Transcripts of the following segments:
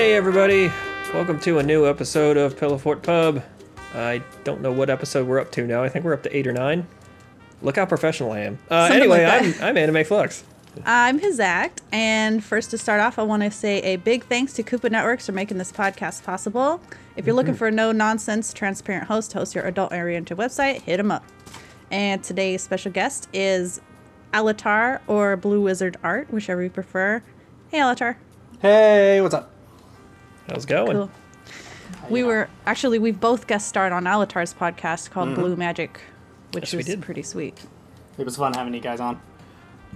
Hey everybody, welcome to a new episode of Pillow Fort Pub. I don't know what episode we're up to now. I think we're up to eight or nine. Look how professional I am. Uh, Something anyway, like I'm that. I'm Anime Flux. I'm his act, and first to start off, I want to say a big thanks to Koopa Networks for making this podcast possible. If you're looking for a no nonsense, transparent host to host your adult oriented website, hit them up. And today's special guest is Alatar or Blue Wizard Art, whichever you prefer. Hey, Alatar. Hey, what's up? How's it going? Cool. We were actually we've both guest starred on Alatar's podcast called Blue Magic, which Yes, was did. pretty sweet. It was fun having you guys on.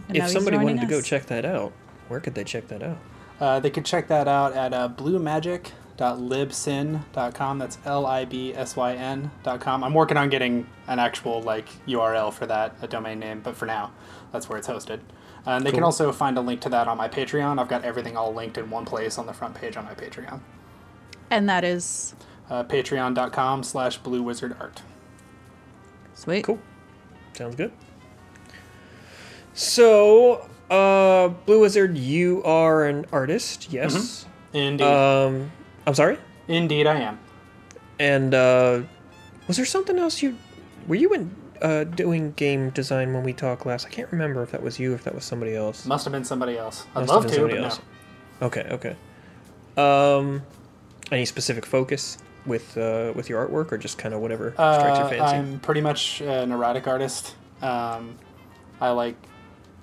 And If somebody joining wanted to go check that out, where could they check that out? Uh, they could check that out at uh, bluemagic.libsyn.com. That's L-I-B-S-Y-N.com. I'm working on getting an actual like URL for that, a domain name, but for now, that's where it's hosted. Uh, and they can also find a link to that on my Patreon. I've got everything all linked in one place on the front page on my Patreon. and that is Uh, Patreon.com slash bluewizardart. sweet. Cool. Sounds good. So, uh, Blue Wizard, you are an artist, yes. Indeed. Um, I'm sorry. Indeed, I am. And uh, was there something else you were you in uh, doing game design when we talked last? I can't remember if that was you, or if that was somebody else. Must have been somebody else. I'd Must love to, but else. no. Okay, okay. Um, any specific focus with uh, with your artwork, or just kind of whatever strikes your Uh, fancy? I'm pretty much an erotic artist. Um, I like.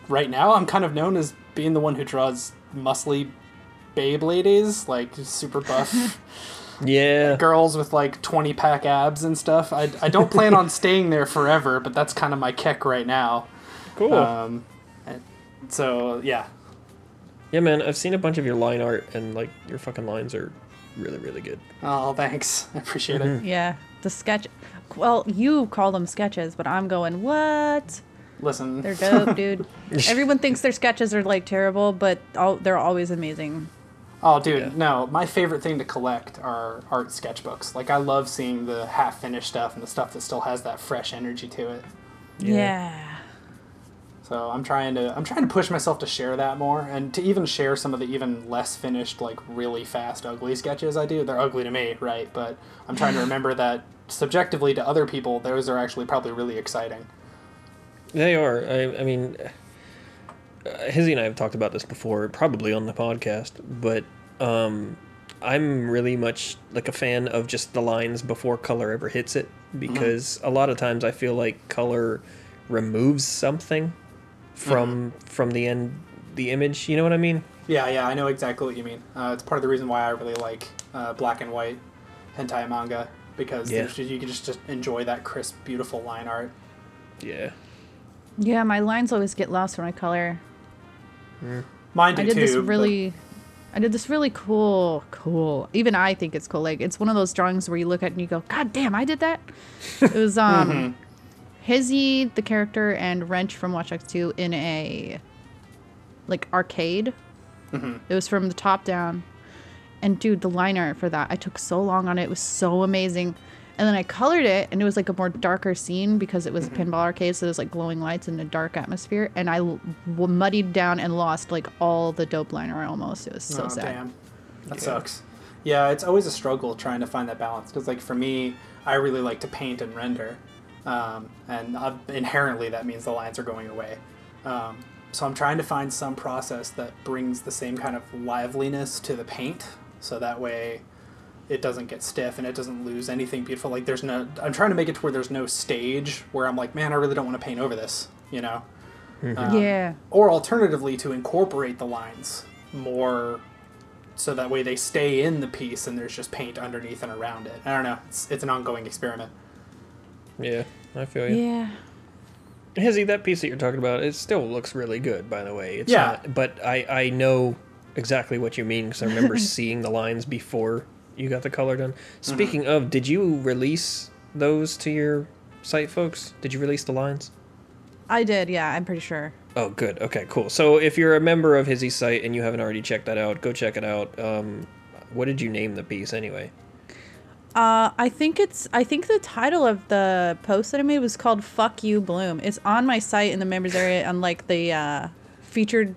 Right now, I'm kind of known as being the one who draws muscly babe ladies, like super buff yeah, girls with like 20 pack abs and stuff. I, I don't plan on staying there forever, but that's kind of my kick right now. cool. Um, so yeah, yeah, man, I've seen a bunch of your line art, and like your fucking lines are really, really good. oh thanks, I appreciate it. Yeah, the sketch. Well, you call them sketches, but I'm going, what? Listen, They're dope, dude. Everyone thinks their sketches are like terrible, but all, they're always amazing. Oh, dude, Yeah. no. My favorite thing to collect are art sketchbooks. Like, I love seeing the half finished stuff and the stuff that still has that fresh energy to it. Yeah. Yeah. So I'm trying to I'm trying to push myself to share that more and to even share some of the even less finished, like really fast, ugly sketches I do. They're ugly to me, right? But I'm trying to remember that subjectively to other people, those are actually probably really exciting. They are. I, I mean, uh, Hizzy and I have talked about this before, probably on the podcast, but um, I'm really much like a fan of just the lines before color ever hits it because a lot of times I feel like color removes something from from the end the image. You know what I mean? Yeah, yeah, I know exactly what you mean. Uh, it's part of the reason why I really like uh, black and white hentai manga because Yeah. just, you can just, just enjoy that crisp, beautiful line art. Yeah. Yeah, my lines always get lost when I color. Mine do I did too. this but- really. I did this really cool, cool. Even I think it's cool. Like it's one of those drawings where you look at it and you go, "God damn, I did that." It was um, Hizzy, the character, and Wrench from Watch Dogs 2 in a like arcade. It was from the top down, and dude, the line art for that I took so long on it. It was so amazing. And then I colored it, and it was like a more darker scene because it was a pinball arcade, so there's like glowing lights and a dark atmosphere. And I l- w- muddied down and lost like all the dope line art almost. It was so oh, sad. damn. That sucks. Yeah, it's always a struggle trying to find that balance because, like, for me, I really like to paint and render, um, and uh, inherently that means the lines are going away. Um, so I'm trying to find some process that brings the same kind of liveliness to the paint, so that way it doesn't get stiff and it doesn't lose anything beautiful. Like, there's no. I'm trying to make it to where there's no stage where I'm like, man, I really don't want to paint over this, you know. Um, yeah. or alternatively to incorporate the lines more so that way they stay in the piece and there's just paint underneath and around it i don't know it's, it's an ongoing experiment Yeah. I feel you. Yeah. Hizzy, that piece that you're talking about, it still looks really good, by the way. It's Yeah. Not, but I, I know exactly what you mean because I remember seeing the lines before you got the color done. Speaking of, did you release those to your site, folks? Did you release the lines? I did. Yeah, I'm pretty sure. Oh, good. Okay, cool. So if you're a member of Hizzy's site and you haven't already checked that out, go check it out. Um, what did you name the piece anyway? Uh, I think it's. I think the title of the post that I made was called "Fuck You Blume." It's on my site in the members area on like the uh, featured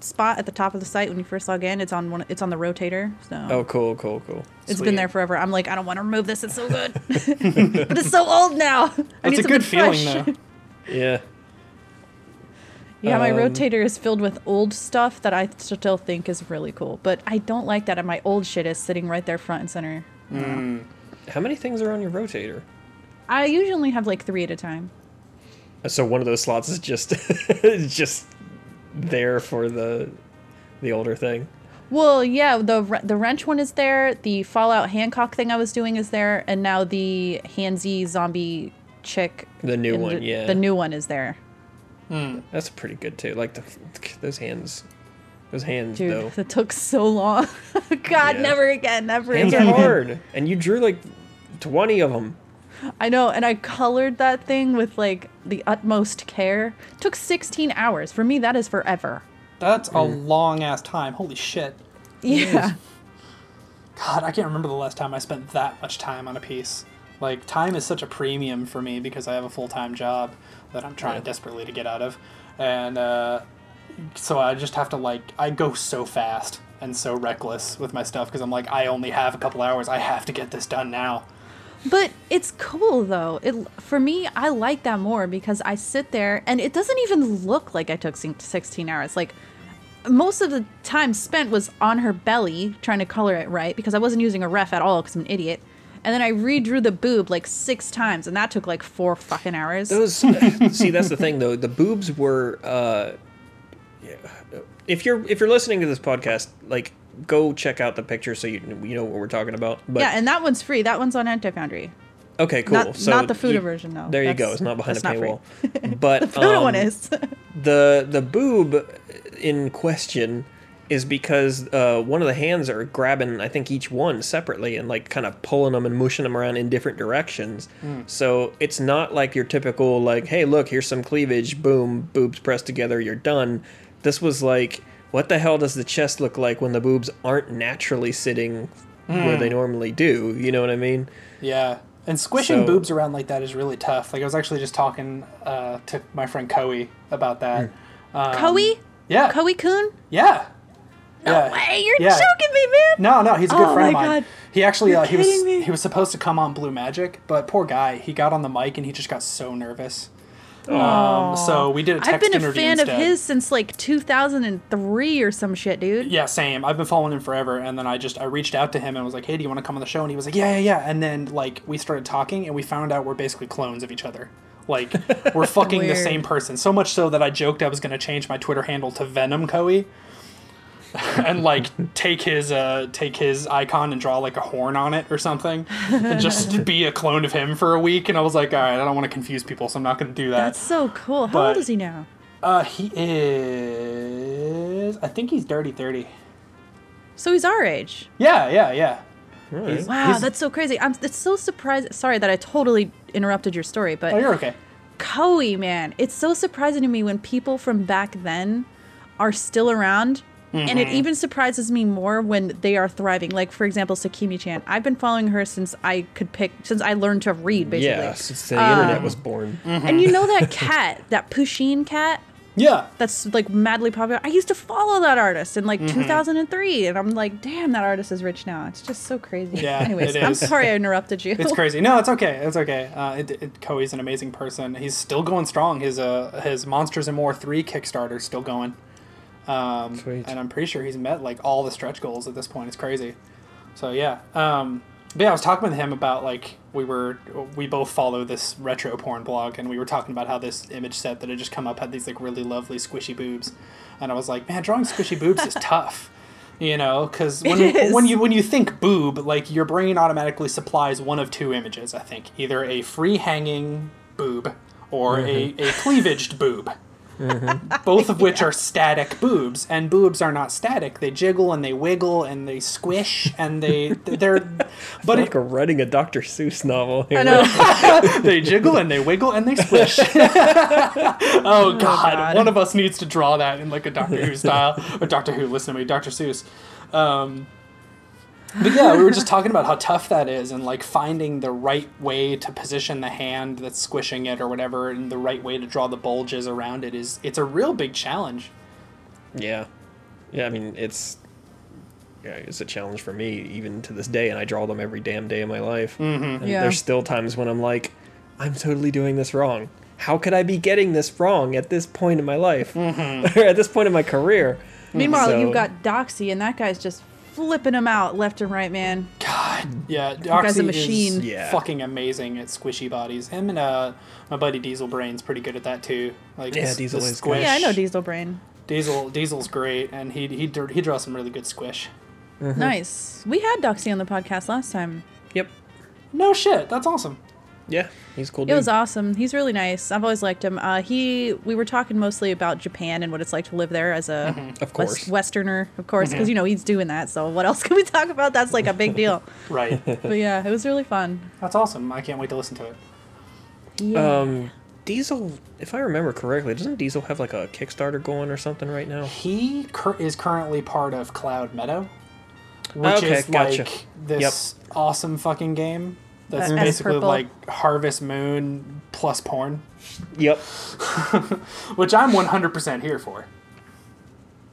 spot at the top of the site when you first log in. It's on one. It's on the rotator. So Oh, cool, cool, cool. it's Sweet. been there forever. I'm like, I don't want to remove this. It's so good, but it's so old now. I That's a good feeling fresh. though. Yeah. Yeah, my Um, rotator is filled with old stuff that I still think is really cool, but I don't like that. And my old shit is sitting right there front and center. How many things are on your rotator? I usually have like three at a time. So one of those slots is just just there for the the older thing. Well, yeah, the the wrench one is there. The Fallout Hancock thing I was doing is there, and now the Hansy zombie chick. The new one, the, yeah. The new one is there, hmm. That's pretty good too. Like the those hands, those hands dude. though. That took so long. God, Yeah. never again, never Hands are hard, and you drew like twenty of them. I know, and I colored that thing with like the utmost care. took 16 hours. For me, that is forever. That's a long ass time. Holy shit. Yeah. God, I can't remember the last time I spent that much time on a piece. Like, time is such a premium for me because I have a full time job that I'm trying Yeah. desperately to get out of. And uh, so I just have to, like, I go so fast and so reckless with my stuff because I'm like, I only have a couple hours. I have to get this done now. But it's cool though. It for me, I like that more because I sit there and it doesn't even look like I took 16 hours. Like most of the time spent was on her belly trying to color it right because I wasn't using a ref at all because I'm an idiot. And then I redrew the boob like six times, and that took like four fucking hours. Those see, that's the thing though. The boobs were. Uh, yeah. If you're if you're listening to this podcast, like go check out the picture so you you know what we're talking about. But yeah, and that one's free. That one's on Hentai Foundry. okay, cool. Not, so not the Fuda you- version though. There you go. It's not behind a that's paywall. free. But The Fuda um, one is. the the boob in question is because uh, one of the hands are grabbing I think each one separately and like kind of pulling them and mushing them around in different directions. So it's not like your typical like, hey, look, here's some cleavage, boom, boobs pressed together, you're done. This was like, what the hell does the chest look like when the boobs aren't naturally sitting where they normally do? You know what I mean? Yeah. And squishing So- boobs around like that is really tough. Like, I was actually just talking uh, to my friend Koei about that. Um, Koei? Yeah. Koei Coon? Yeah. No yeah. way! You're Yeah. joking me, man. No, no, he's a good Oh friend my of mine. God. He actually uh, he was me. he was supposed to come on Blue Magic, but poor guy, he got on the mic and he just got so nervous. Um, so we did a text I've been a interview fan instead. of his since like 2003 or some shit, dude. Yeah, same. I've been following him forever, and then I just I reached out to him and was like, "Hey, do you want to come on the show?" And he was like, "Yeah, yeah, yeah." And then like we started talking, and we found out we're basically clones of each other. Like we're fucking the Weird. same person. So much so that I joked I was going to change my Twitter handle to Venom Koei. and like take his uh take his icon and draw like a horn on it or something and just be a clone of him for a week and I was like all right I don't want to confuse people so I'm not going to do that. That's so cool. How But- old is he now? Uh he is I think he's dirty 30. So he's our age. Yeah, yeah, yeah. Right. He's- Wow, he's- that's so crazy. I'm it's so surprised. Sorry that I totally interrupted your story, but Oh, you're okay. Koei, man, it's so surprising to me when people from back then are still around. And Mm-hmm. it even surprises me more when they are thriving. Like, for example, Sakimi Chan. I've been following her since I could pick, since I learned to read, basically. Yeah, since the internet was born. And you know that cat, that Pusheen cat? Yeah. that's like madly popular. I used to follow that artist in Mm-hmm. like 2003, and I'm like, damn, that artist is rich now. It's just so crazy. Yeah, Anyways, I'm sorry I interrupted you. It's crazy. No, it's okay. It's okay. Uh, it, it, Koei's an amazing person. He's still going strong. His uh his Monsters and More three Kickstarter's still going. Um, Sweet. And I'm pretty sure he's met like all the stretch goals at this point. It's crazy. So yeah. Um, but yeah, I was talking with him about like we were we both follow this retro porn blog, and we were talking about how this image set that had just come up had these like really lovely squishy boobs, and I was like, man, drawing squishy boobs is tough. You know, because when, when you when you think boob, like your brain automatically supplies one of two images. I think either a free hanging boob or a, a cleavaged boob. Both of which are static boobs, and boobs are not static. They jiggle and they wiggle and they squish and they they're but like it, a writing a Dr. Seuss novel. Here. I know. they jiggle and they wiggle and they squish. oh god. God. one of us needs to draw that in like a Doctor Who style. Or Doctor Who, listen to me, Doctor Seuss. Um, but yeah, we were just talking about how tough that is, and like finding the right way to position the hand that's squishing it or whatever, and the right way to draw the bulges around it is it's a real big challenge. Yeah. Yeah, I mean it's yeah, it's a challenge for me even to this day, and I draw them every damn day of my life. Mm-hmm. And Yeah. there's still times when I'm like, I'm totally doing this wrong. How could I be getting this wrong at this point in my life, or at this point in my career? Meanwhile, So- you've got Doxy, and that guy's just flipping them out left and right, man. God, yeah, guy's a Doxy machine. is Yeah. fucking amazing at squishy bodies. Him and uh, my buddy Diesel Brain's pretty good at that too. Like Yeah, s- Diesel the is good. squish. Yeah, I know Diesel Brain. Diesel Diesel's great, and he he he draws some really good squish. Mm-hmm. Nice. We had Doxy on the podcast last time. Yep. No shit, that's awesome. Yeah, he's a cool. It Dude. was awesome. He's really nice. I've always liked him. Uh, he, we were talking mostly about Japan and what it's like to live there as a Of West- course. Westerner, of course, because you know he's doing that. So what else can we talk about? That's like a big deal. Right, but yeah, it was really fun. that's awesome. I can't wait to listen to it. Yeah. Um, Diesel, if I remember correctly, doesn't Diesel have like a Kickstarter going or something right now? He cur- is currently part of Cloud Meadow, which Okay, is gotcha. like this awesome fucking game. That's Uh, basically purple. like Harvest Moon plus porn, Yep. which I'm 100% here for.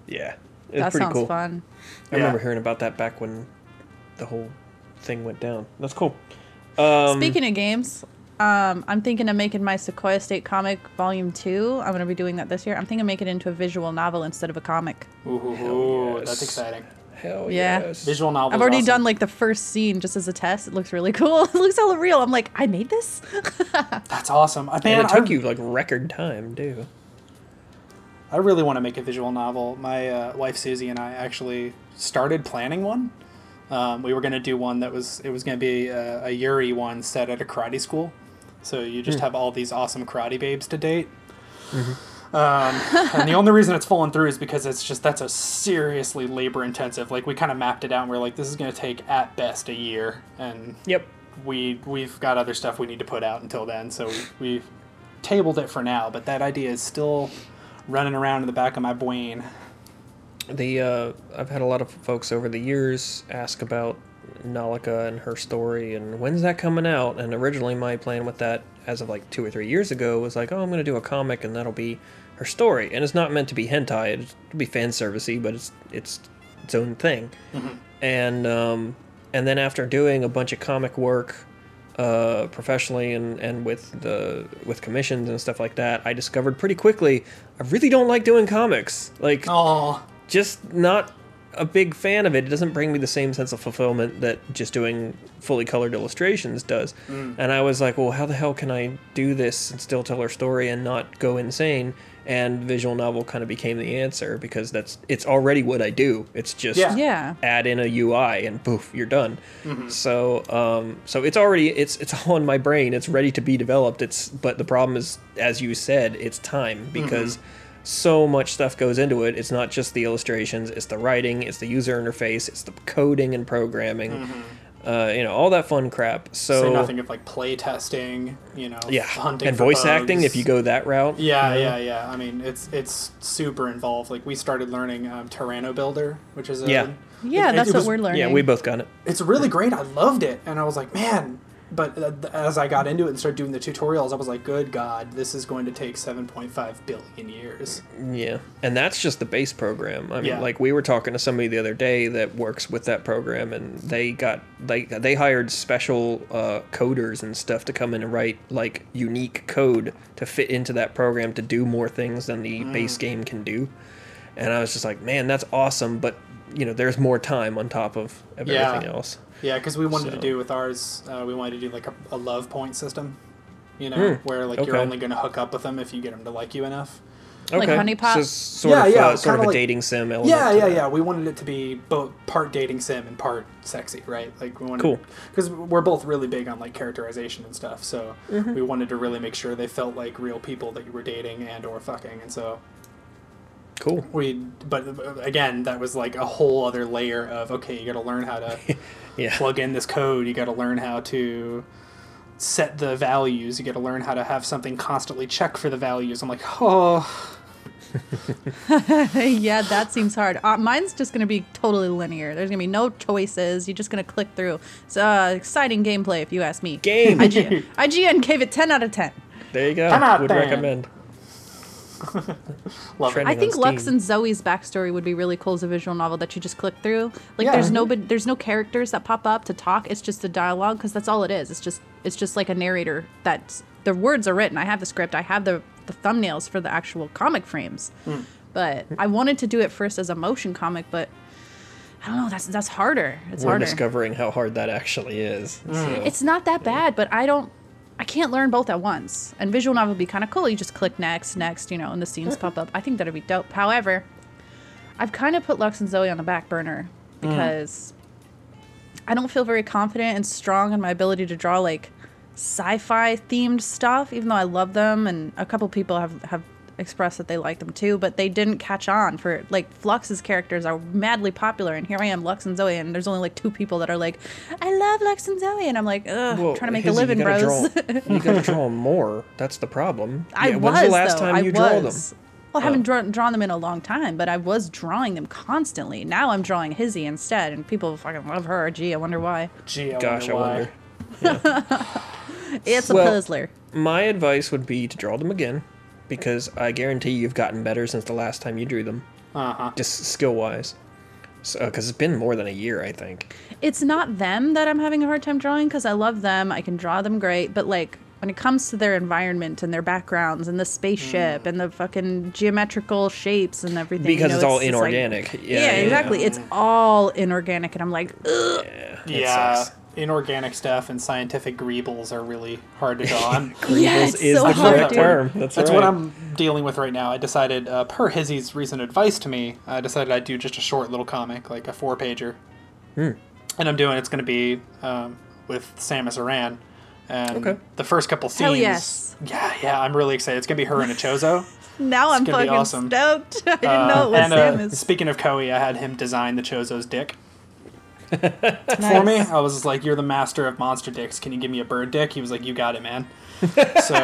Yeah, it's that pretty sounds cool. fun. I remember hearing about that back when the whole thing went down. That's cool. Um, Speaking of games, um, I'm thinking of making my Sequoia State comic volume two. I'm gonna be doing that this year. I'm thinking of making it into a visual novel instead of a comic. Ooh, ooh, ooh, yes. that's exciting. Hell Yeah. yes. Visual novel. I've already done like the first scene just as a test. It looks really cool. it looks hella real. I'm like, I made this. That's awesome. I and it took I, you like record time too. I really want to make a visual novel. My uh, wife Susie and I actually started planning one. Um, we were going to do one that was it was going to be a, a Yuri one set at a karate school. So you just have all these awesome karate babes to date. Um, and the only reason it's fallen through is because it's just that's a seriously labor intensive. Like we kind of mapped it out and we are like, this is going to take at best a year, and Yep. we we've got other stuff we need to put out until then. So we, we've tabled it for now. But that idea is still running around in the back of my brain. The uh, I've had a lot of folks over the years ask about Nalika and her story and when's that coming out. And originally my plan with that, as of like two or three years ago, was like, oh, I'm gonna do a comic and that'll be her story. And it's not meant to be hentai. It'll be fan servicey, but it's it's its own thing. And um, and then after doing a bunch of comic work uh, professionally and, and with the with commissions and stuff like that, I discovered pretty quickly I really don't like doing comics. Like Oh, just not a big fan of it. It doesn't bring me the same sense of fulfillment that just doing fully colored illustrations does. And I was like, well, how the hell can I do this and still tell her story and not go insane? And visual novel kind of became the answer because that's it's already what I do. It's just Yeah. yeah. add in a UI and poof, you're done. Mm-hmm. So um, so it's already it's it's all in my brain. It's ready to be developed. It's but the problem is, as you said, it's time mm-hmm. because so much stuff goes into it. It's not just the illustrations. It's the writing. It's the user interface. It's the coding and programming. Mm-hmm. Uh, you know all that fun crap. So, say nothing of like play testing. You know, yeah, hunting and for voice acting if you go that route. Yeah, you know? yeah, yeah. I mean, it's it's super involved. Like we started learning um, TyranoBuilder, which is a, Yeah. Yeah, it- it that's what was- we're learning. Yeah, we both got it. It's really great. I loved it, and I was like, man. But uh, as I got into it and started doing the tutorials, I was like, good God, this is going to take 7.5 billion years. Yeah, and that's just the base program. I mean, Yeah. like we were talking to somebody the other day that works with that program, and they got they they hired special uh, coders and stuff to come in and write like unique code to fit into that program to do more things than the base game can do. And I was just like, man, that's awesome, but you know, there's more time on top of, of Yeah. everything else. Yeah, because we wanted to do with ours, uh, we wanted to do like a, a love point system, you know, where like you're only going to hook up with them if you get them to like you enough. Okay. Like HuniePop? So sort Yeah, of yeah, uh, sort of kinda a like- dating sim element. Yeah, yeah, that. yeah. We wanted it to be both part dating sim and part sexy, right? Like we wanted, Cool. because we're both really big on like characterization and stuff. So Mm-hmm. we wanted to really make sure they felt like real people that you were dating and or fucking. And so Cool. we, but again, that was like a whole other layer of okay, you got to learn how to Yeah. plug in this code. You got to learn how to set the values. You got to learn how to have something constantly check for the values. I'm like, oh, yeah, that seems hard. Uh, mine's just going to be totally linear. There's going to be no choices. You're just going to click through. It's uh, exciting gameplay, if you ask me. Game. IGN, IGN gave it 10 out of 10. There you go. Come out Would then. recommend. Love Trending. I think Lux Steam. and Zoe's backstory would be really cool as a visual novel that you just click through. Like Yeah. there's no there's no characters that pop up to talk. It's just the dialogue because that's all it is. It's just it's just like a narrator that the words are written. I have the script. I have the the thumbnails for the actual comic frames. Hmm. But I wanted to do it first as a motion comic, but I don't know. That's that's harder. It's We're harder. discovering how hard that actually is. So. It's not that bad, but I don't. I can't learn both at once. And visual novel would be kind of cool. You just click next, next, you know, and the scenes mm-hmm. pop up. I think that'd be dope. However, I've kind of put Lux and Zoe on the back burner mm. because I don't feel very confident and strong in my ability to draw like sci-fi themed stuff. Even though I love them, and a couple people have have expressed that they like them too, but they didn't catch on for like Flux's characters are madly popular, and here I am, Lux and Zoe, and there's only like two people that are like, I love Lux and Zoe, and I'm like, ugh, Well, trying to make a living, you bros. Draw, you gotta draw more. That's the problem. I Yeah, was When's the last though. time I you draw them? was. Well, I haven't oh. drawn, drawn them in a long time, but I was drawing them constantly. Now I'm drawing Hizzy instead, and people fucking love her. Gee, I wonder why. Gee, I Gosh, I wonder wonder. why. It's a Well- puzzler. My advice would be to draw them again, because I guarantee you've gotten better since the last time you drew them, Uh-huh. just skill wise. So, because it's been more than a year, I think. It's not them that I'm having a hard time drawing because I love them. I can draw them great, but like when it comes to their environment and their backgrounds and the spaceship and the fucking geometrical shapes and everything, you Because know, it's all just like- inorganic. Yeah, yeah, yeah, exactly. It's all inorganic, and I'm like, ugh. Yeah, it Yeah, sucks. Inorganic stuff and scientific greebles are really hard to draw. I'm- Yeah, is so the hard, correct dude. term. That's, That's right. what I'm dealing with right now. I decided, uh, per Hizzy's recent advice to me, I decided I'd do just a short little comic, like a four pager. Hmm. And I'm doing it's going to be um, with Samus Aran. And Okay. the first couple scenes. Hell yes. Yeah, yeah, I'm really excited. It's going to be her and a Chozo. Now I'm gonna be fucking awesome. stoked. I didn't Uh, know it was and uh, Samus. speaking of Koei, I had him design the Chozo's dick. for me. I was like, "You're the master of monster dicks. Can you give me a bird dick?" He was like, "You got it, man." so,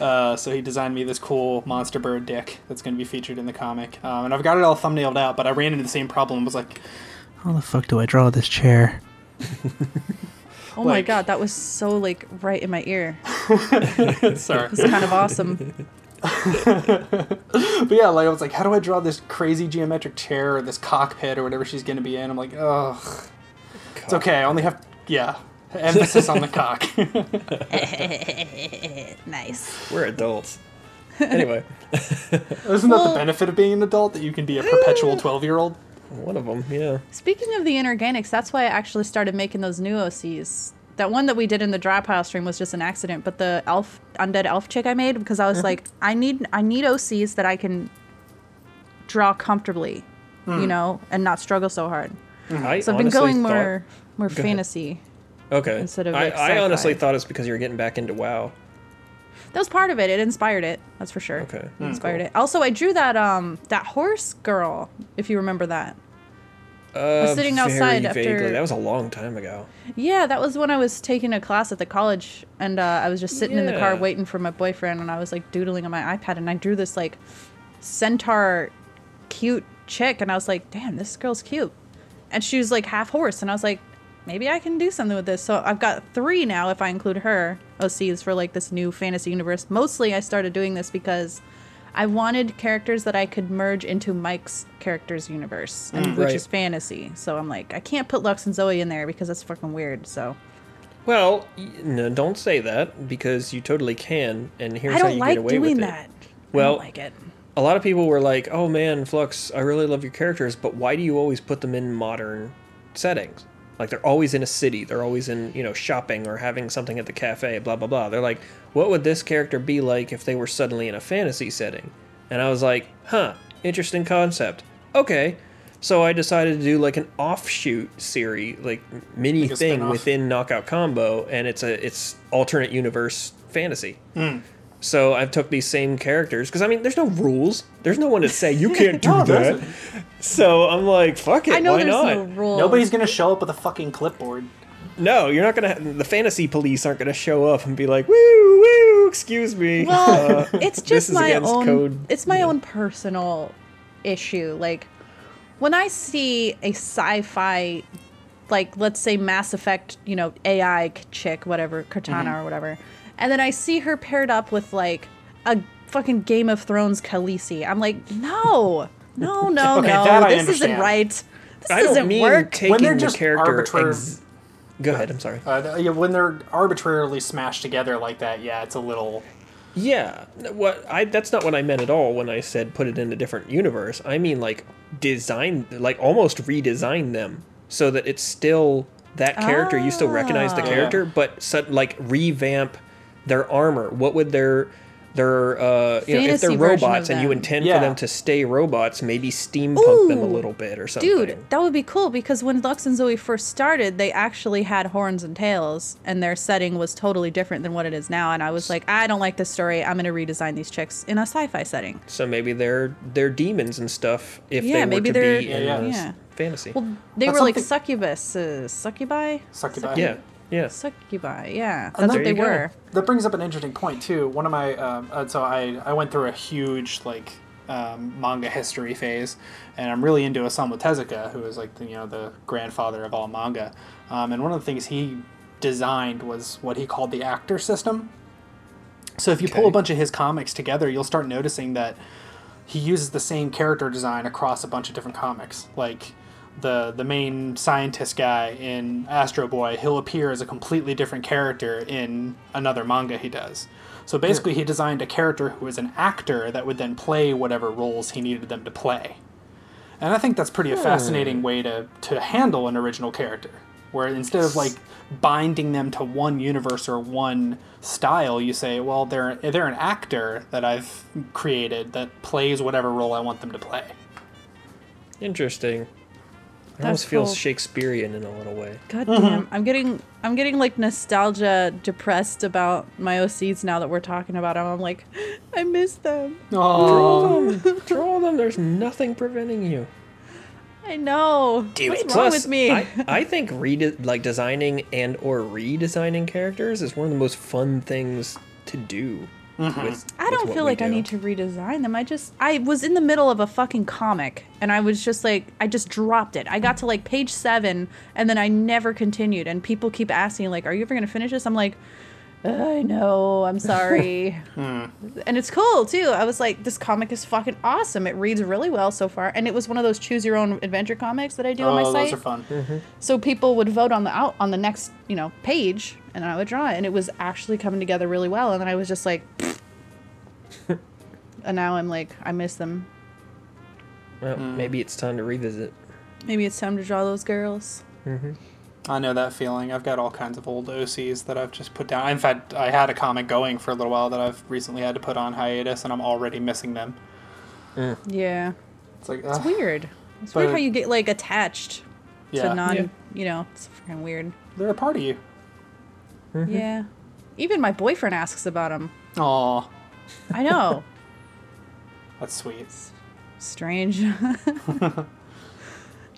uh, so he designed me this cool monster bird dick that's going to be featured in the comic, um, and I've got it all thumbnailed out. But I ran into the same problem. Was like, "How the fuck do I draw this chair?" Oh my god, that was so like right in my ear. Sorry, It's kind of awesome. but yeah, like I was like, "How do I draw this crazy geometric chair or this cockpit or whatever she's going to be in?" I'm like, "Ugh, it's okay. I only have yeah." Emphasis on the cock. nice. We're adults. Anyway, Isn't that the benefit of being an adult that you can be a perpetual twelve year old? one of them, yeah. Speaking of the inorganics, that's why I actually started making those new OCs. That one that we did in the dry pile stream was just an accident, but the elf undead elf chick I made because I was mm-hmm. like, I need I need OCs that I can draw comfortably, you hmm. know, and not struggle so hard. Mm-hmm. I So I've been going thought- more more ahead. fantasy. Okay. instead of, I, like, I honestly sci-fi. thought it's because you're getting back into WoW. That was part of it. It inspired it. That's for sure. Okay. It inspired it. Also, I drew that um that horse girl, if you remember that. Uh, sitting very outside vaguely. after- That was a long time ago. Yeah, that was when I was taking a class at the college, and uh, I was just sitting in the car waiting for my boyfriend, and I was like doodling on my iPad, and I drew this like centaur, cute chick, and I was like, "Damn, this girl's cute," and she was like half horse, and I was like, "Maybe I can do something with this." So I've got three now, if I include her OCs for like this new fantasy universe. Mostly, I started doing this because I wanted characters that I could merge into Mike's characters universe, and, mm. which Right. is fantasy. So I'm like, I can't put Lux and Zoe in there because that's fucking weird. So Well, no, don't say that because you totally can, and here's how you like get away with it. I Well, don't like it. a lot of people were like, "Oh man, Flux, I really love your characters, but why do you always put them in modern settings? Like they're always in a city, they're always in, you know, shopping or having something at the cafe, blah blah blah." They're like, "What would this character be like if they were suddenly in a fantasy setting?" And I was like, "Huh, interesting concept. Okay." So I decided to do like an offshoot series, like mini Like thing spin-off. within Knockout Combo, and it's a it's alternate universe fantasy. Hmm. So I've took these same characters because I mean, there's no rules. There's no one to say you can't do No, that. So I'm like, fuck it. I know why there's not? no rules. Nobody's gonna show up with a fucking clipboard. No, you're not gonna. The fantasy police aren't gonna show up and be like, woo, woo, excuse me. Well, uh, it's just my own. code. It's my Yeah. own personal issue. Like when I see a sci-fi, like let's say Mass Effect, you know, AI chick, whatever, Cortana Mm-hmm. or whatever, and then I see her paired up with like a fucking Game of Thrones Khaleesi. I'm like, no, no, no, Okay, no. that I This isn't right. This I doesn't mean work. taking they're the just character. arbitrar- ex- Go ahead. I'm sorry. Uh, yeah, when they're arbitrarily smashed together like that, yeah, it's a little. Yeah, what I that's not what I meant at all when I said put it in a different universe. I mean like design like almost redesign them so that it's still that character you still recognize the Ah. character but so, like revamp their armor. What would their their uh you know if they're robots and you intend Yeah. for them to stay robots, maybe steampunk them a little bit or something. Dude, that would be cool because when Lux and Zoe first started, they actually had horns and tails, and their setting was totally different than what it is now. And I was like, I don't like this story. I'm going to redesign these chicks in a sci-fi setting. So maybe they're they're demons and stuff if Yeah, they were maybe to they're- be in Yeah, yeah. fantasy. Well, they That's were like something- succubus, uh, succubi, Succubi. yeah, yeah. succubi. Yeah, And that's there what they you go. were. That brings up an interesting point too. One of my um, uh, so I I went through a huge like um, manga history phase, and I'm really into Osamu Tezuka, who is like the, you know the grandfather of all manga. Um, and one of the things he designed was what he called the actor system. So if you pull a bunch of his comics together, you'll start noticing that he uses the same character design across a bunch of different comics. Like the the main scientist guy in Astro Boy, he'll appear as a completely different character in another manga he does. So basically, he designed a character who was an actor that would then play whatever roles he needed them to play. And I think that's pretty a fascinating hmm. way to to handle an original character, where instead of like binding them to one universe or one style, you say, well, they're they're an actor that I've created that plays whatever role I want them to play. Interesting. It That's almost feels cool. Shakespearean in a little way. God Mm-hmm. damn, I'm getting I'm getting like nostalgia depressed about my OCs now that we're talking about them. I'm like, I miss them. Oh, Draw them. Draw them. There's nothing preventing you. I know. Do What's it. wrong Plus, with me? I, I think rede- like designing and or redesigning characters is one of the most fun things to do. Mm-hmm. With, I don't feel we like I need to redesign them. I just I was in the middle of a fucking comic and I was just like I just dropped it. I got to like page 7 and then I never continued and people keep asking like are you ever going to finish this? I'm like I know, I'm sorry. Hmm. and it's cool too. I was like this comic is fucking awesome. It reads really well so far and it was one of those choose your own adventure comics that I do on my oh, site. those are fun. So people would vote on the out on the next, you know, page, and I would draw it, and it was actually coming together really well. And then I was just like, and now I'm like, I miss them. Well, Hmm. maybe it's time to revisit. Maybe it's time to draw those girls. I know that feeling. I've got all kinds of old OCs that I've just put down. In fact, I had a comic going for a little while that I've recently had to put on hiatus, and I'm already missing them. Eh. Yeah, It's like it's ugh. weird. It's weird how you get like attached Yeah. to non. Yeah. You know, it's freaking weird. They're a part of you. Mm-hmm. Yeah. Even my boyfriend asks about them. Aw, I know. that's sweet. Strange. All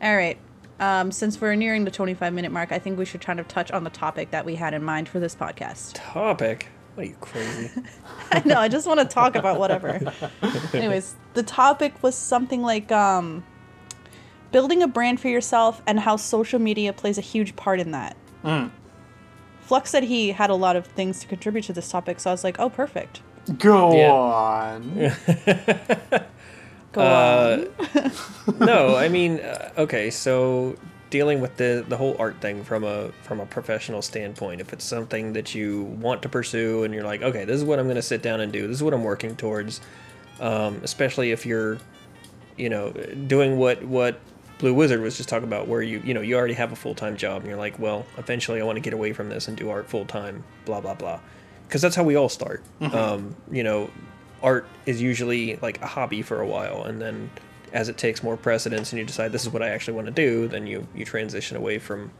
right. Um, since we're nearing the 25 minute mark, I think we should kind of touch on the topic that we had in mind for this podcast. Topic? What are you crazy? I know, I just want to talk about whatever. Anyways, the topic was something like um, building a brand for yourself and how social media plays a huge part in that. Mm. Flux said he had a lot of things to contribute to this topic, so I was like, oh, perfect. Go Yeah. on. Go Uh, on. no, I mean, uh, okay, so dealing with the the whole art thing from a from a professional standpoint, if it's something that you want to pursue and you're like, okay, this is what I'm going to sit down and do. This is what I'm working towards. Um, especially if you're, you know, doing what what Blue Wizard was just talking about, where you you know you already have a full time job and you're like, well, eventually I want to get away from this and do art full time. Blah blah blah, because that's how we all start. Um, you know, art is usually like a hobby for a while and then as it takes more precedence and you decide this is what I actually want to do then you you transition away from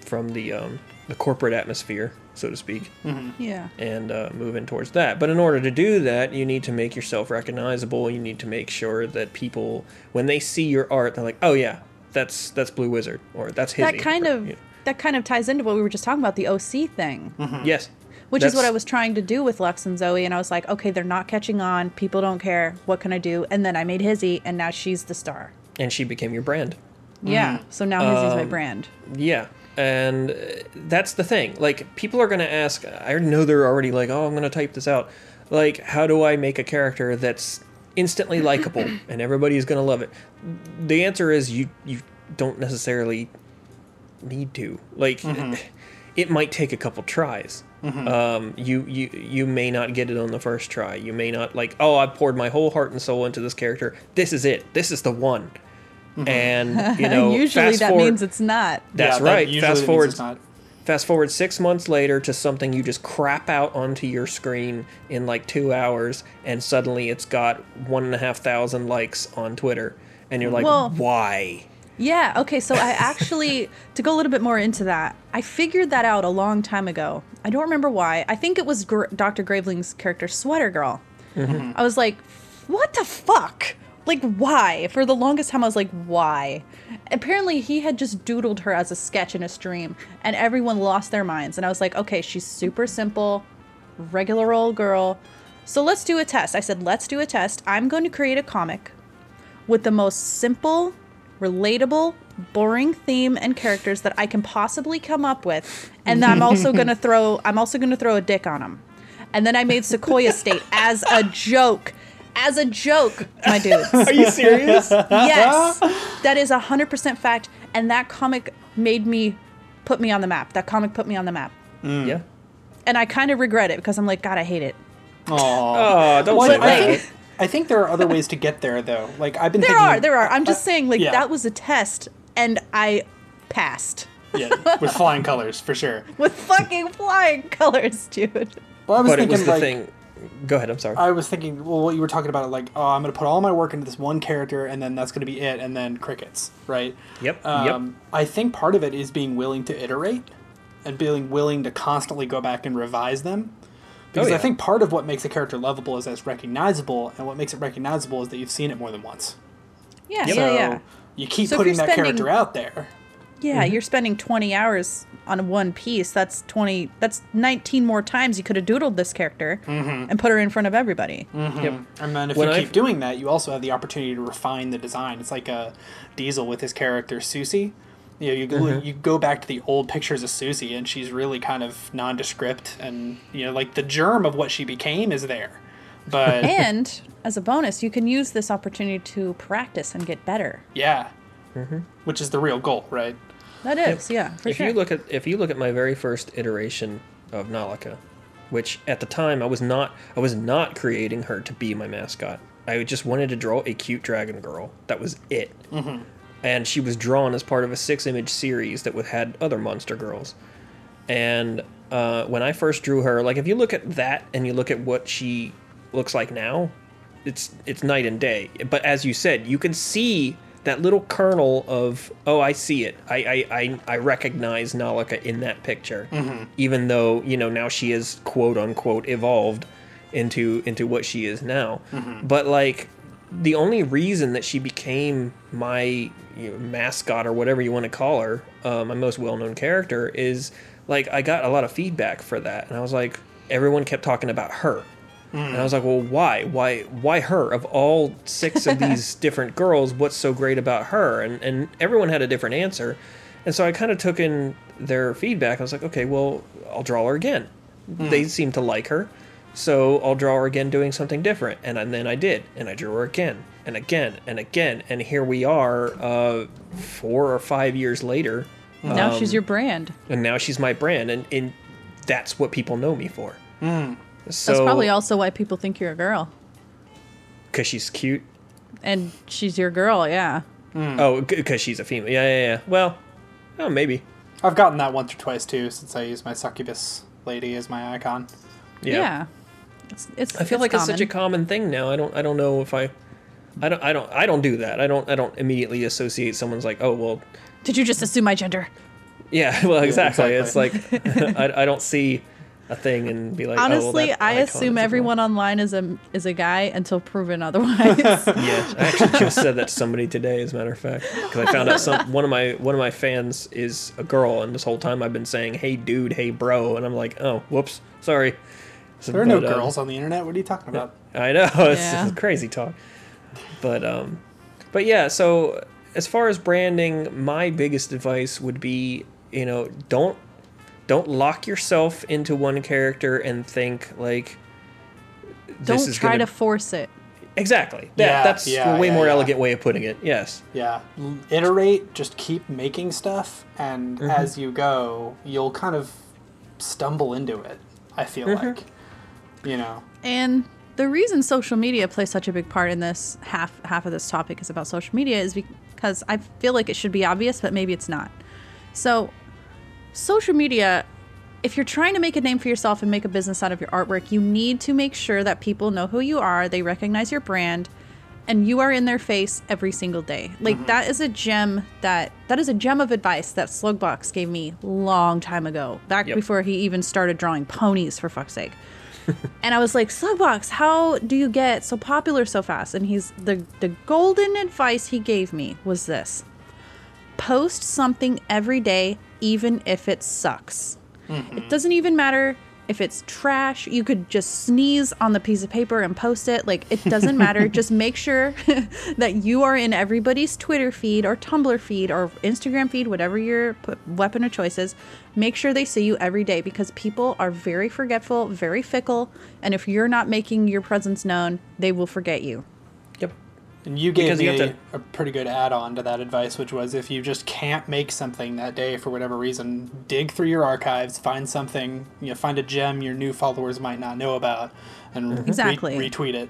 from the um, the corporate atmosphere so to speak yeah. and uh, move in towards that. But in order to do that you need to make yourself recognizable. You need to make sure that people when they see your art they're like oh yeah that's that's blue wizard or that's his That kind of that kind of ties into what we were just talking about the OC thing. yes Which is what I was trying to do with Lux and Zoe, and I was like, okay, they're not catching on. People don't care. What can I do? And then I made Hizzy, and now she's the star. and she became your brand Yeah. So now Hizzy's my Um, brand. Yeah. And uh, that's the thing. Like, people are going to ask, I already know they're already like, oh, I'm going to type this out. Like, how do I make a character that's instantly likable and everybody's gonna love it? The answer is you you don't necessarily need to. Like, Mm-hmm. it might take a couple tries. Um, you you you may not get it on the first try. You may not like. Oh, I poured my whole heart and soul into this character. This is it. This is the one. Mm-hmm. And you know, Usually fast that forward, means it's not. That's Yeah, right. usually Fast forward fast forward six months later to something you just crap out onto your screen in like two hours and suddenly it's got one and a half thousand likes on twitter and you're like Well- why Yeah, okay, so I actually, to go a little bit more into that, I figured that out a long time ago. I don't remember why. I think it was Gr- Dr. Graevling's character, Sweater Girl. Mm-hmm. I was like, what the fuck? Like, why? For the longest time, I was like, why? Apparently, he had just doodled her as a sketch in a stream, and everyone lost their minds. And I was like, okay, she's super simple, regular old girl. So let's do a test. I said, let's do a test. I'm going to create a comic with the most simple, relatable, boring theme and characters that I can possibly come up with, and I'm also gonna throw I'm also gonna throw a dick on them. And then I made Sequoia State as a joke, as a joke, my dudes. are you serious yes, that is a hundred percent fact, and that comic made me put me on the map. That comic put me on the map, mm. yeah and I kind of regret it because I'm like, God, I hate it. Aw. oh don't Well, say I that think I think there are other ways to get there though. Like I've been There thinking, are, there are. I'm just saying, like yeah. that was a test, and I passed yeah, with flying colors for sure. with fucking flying colors, dude. Well, I was but it was the like thing go ahead i'm sorry I was thinking, well, what you were talking about, like, oh, I'm going to put all my work into this one character, and then that's going to be it, and then crickets, right? Yep, Um, I think part of it is being willing to iterate, and being willing to constantly go back and revise them. Because oh, yeah. I think part of what makes a character lovable is that it's recognizable, and what makes it recognizable is that you've seen it more than once. Yeah, Yep. yeah, so yeah. you keep So putting you're that spending- character out there. Yeah, mm-hmm. you're spending 20 hours on one piece. That's 20. That's 19 more times you could have doodled this character mm-hmm. and put her in front of everybody. Mm-hmm. Yep. And then if When you I've- keep doing that, you also have the opportunity to refine the design. It's like a Diesel with his character Susie. You know, you go, Mm-hmm. you go back to the old pictures of Susie, and she's really kind of nondescript, and you know, like the germ of what she became is there. But And as a bonus, you can use this opportunity to practice and get better. yeah, which is the real goal, right? That is, yeah, for if sure. you look at if you look at my very first iteration of Nalika, which at the time I was not I was not creating her to be my mascot. I just wanted to draw a cute dragon girl. That was it. And she was drawn as part of a six image series that would had other monster girls. And uh, when I first drew her, like if you look at that and you look at what she looks like now, it's it's night and day. But as you said, you can see that little kernel of oh, I see it. I I I, I recognize Nalika in that picture, even though you know now she is quote unquote evolved into into what she is now. But like the only reason that she became my you know, mascot or whatever you want to call her, uh, my most well known character, is like I got a lot of feedback for that, and I was like, everyone kept talking about her. And I was like, well, why? Why why her? Of all six of these different girls, what's so great about her? And and everyone had a different answer. And so I kind of took in their feedback. I was like, okay, well, I'll draw her again. They seem to like her. So I'll draw her again doing something different. And, and then I did. And I drew her again and again and again. And here we are uh, four or five years later. now um, she's your brand. And now she's my brand. And, and that's what people know me for. So, That's probably also why people think you're a girl. Because she's cute. And she's your girl, yeah. Oh, because she's a female. Yeah, yeah, yeah. Well, oh, maybe. I've gotten that once or twice too, since I use my succubus lady as my icon. Yeah. Yeah. It's, it's, I feel like it's such a common. common thing now. I don't. I don't know if I. I don't. I don't. I don't do that. I don't. I don't immediately associate someone's like, oh well, Did you just assume my gender? yeah. Well, exactly. exactly. It's like I, I don't see a thing and be like, oh, well, Honestly, that I assume is a girl. everyone online is a is a guy until proven otherwise. Yeah, I actually just said that to somebody today, as a matter of fact, because I found out some one of my one of my fans is a girl, and this whole time I've been saying, "Hey, dude," "Hey, bro," and I'm like, "Oh, whoops, sorry." So, There are no but, uh, girls on the internet. What are you talking about? I know it's, Yeah. crazy talk, but um, but yeah. So as far as branding, my biggest advice would be, you know, don't don't lock yourself into one character and think like Don't is try gonna- to force it. exactly. That, Yeah, that's yeah, a way yeah, more yeah. elegant way of putting it. Yes. Yeah, iterate. Just keep making stuff, and Mm-hmm. as you go, you'll kind of stumble into it. I feel Mm-hmm. like, you know. And the reason social media plays such a big part in this half half of this topic is about social media is because I feel like it should be obvious, but maybe it's not. So, social media, if you're trying to make a name for yourself and make a business out of your artwork, you need to make sure that people know who you are, they recognize your brand, and you are in their face every single day. Like mm-hmm. that is a gem that that is a gem of advice that Slugbox gave me long time ago, back Yep. before he even started drawing ponies for fuck's sake. and I was like, Slugbox, how do you get so popular so fast? And he's the the golden advice he gave me was this. Post something every day, even if it sucks. Mm-hmm. It doesn't even matter if it's trash. You could just sneeze on the piece of paper and post it. Like, it doesn't matter. just make sure that you are in everybody's Twitter feed or Tumblr feed or Instagram feed, whatever your p- weapon of choice is. Make sure they see you every day because people are very forgetful, very fickle. And if you're not making your presence known, they will forget you. Yep. And you gave Because you me have to- a pretty good add-on to that advice, which was if you just can't make something that day for whatever reason, dig through your archives, find something, you know, find a gem your new followers might not know about, and re- Exactly. retweet it.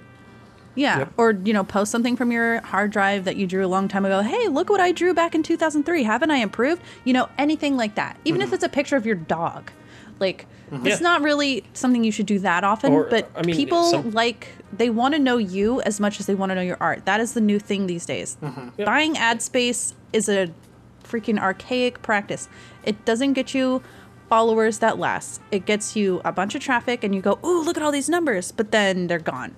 Yeah. Yep. Or, you know, post something from your hard drive that you drew a long time ago. Hey, look what I drew back in 2003. Haven't I improved? You know, anything like that. Even Mm-hmm. if it's a picture of your dog. Like, Yeah. it's not really something you should do that often, Or, but I mean, people some- like, they want to know you as much as they want to know your art. That is the new thing these days. Mm-hmm. Yep. Buying ad space is a freaking archaic practice. It doesn't get you followers that last. It gets you a bunch of traffic and you go, "Ooh, look at all these numbers," but then they're gone.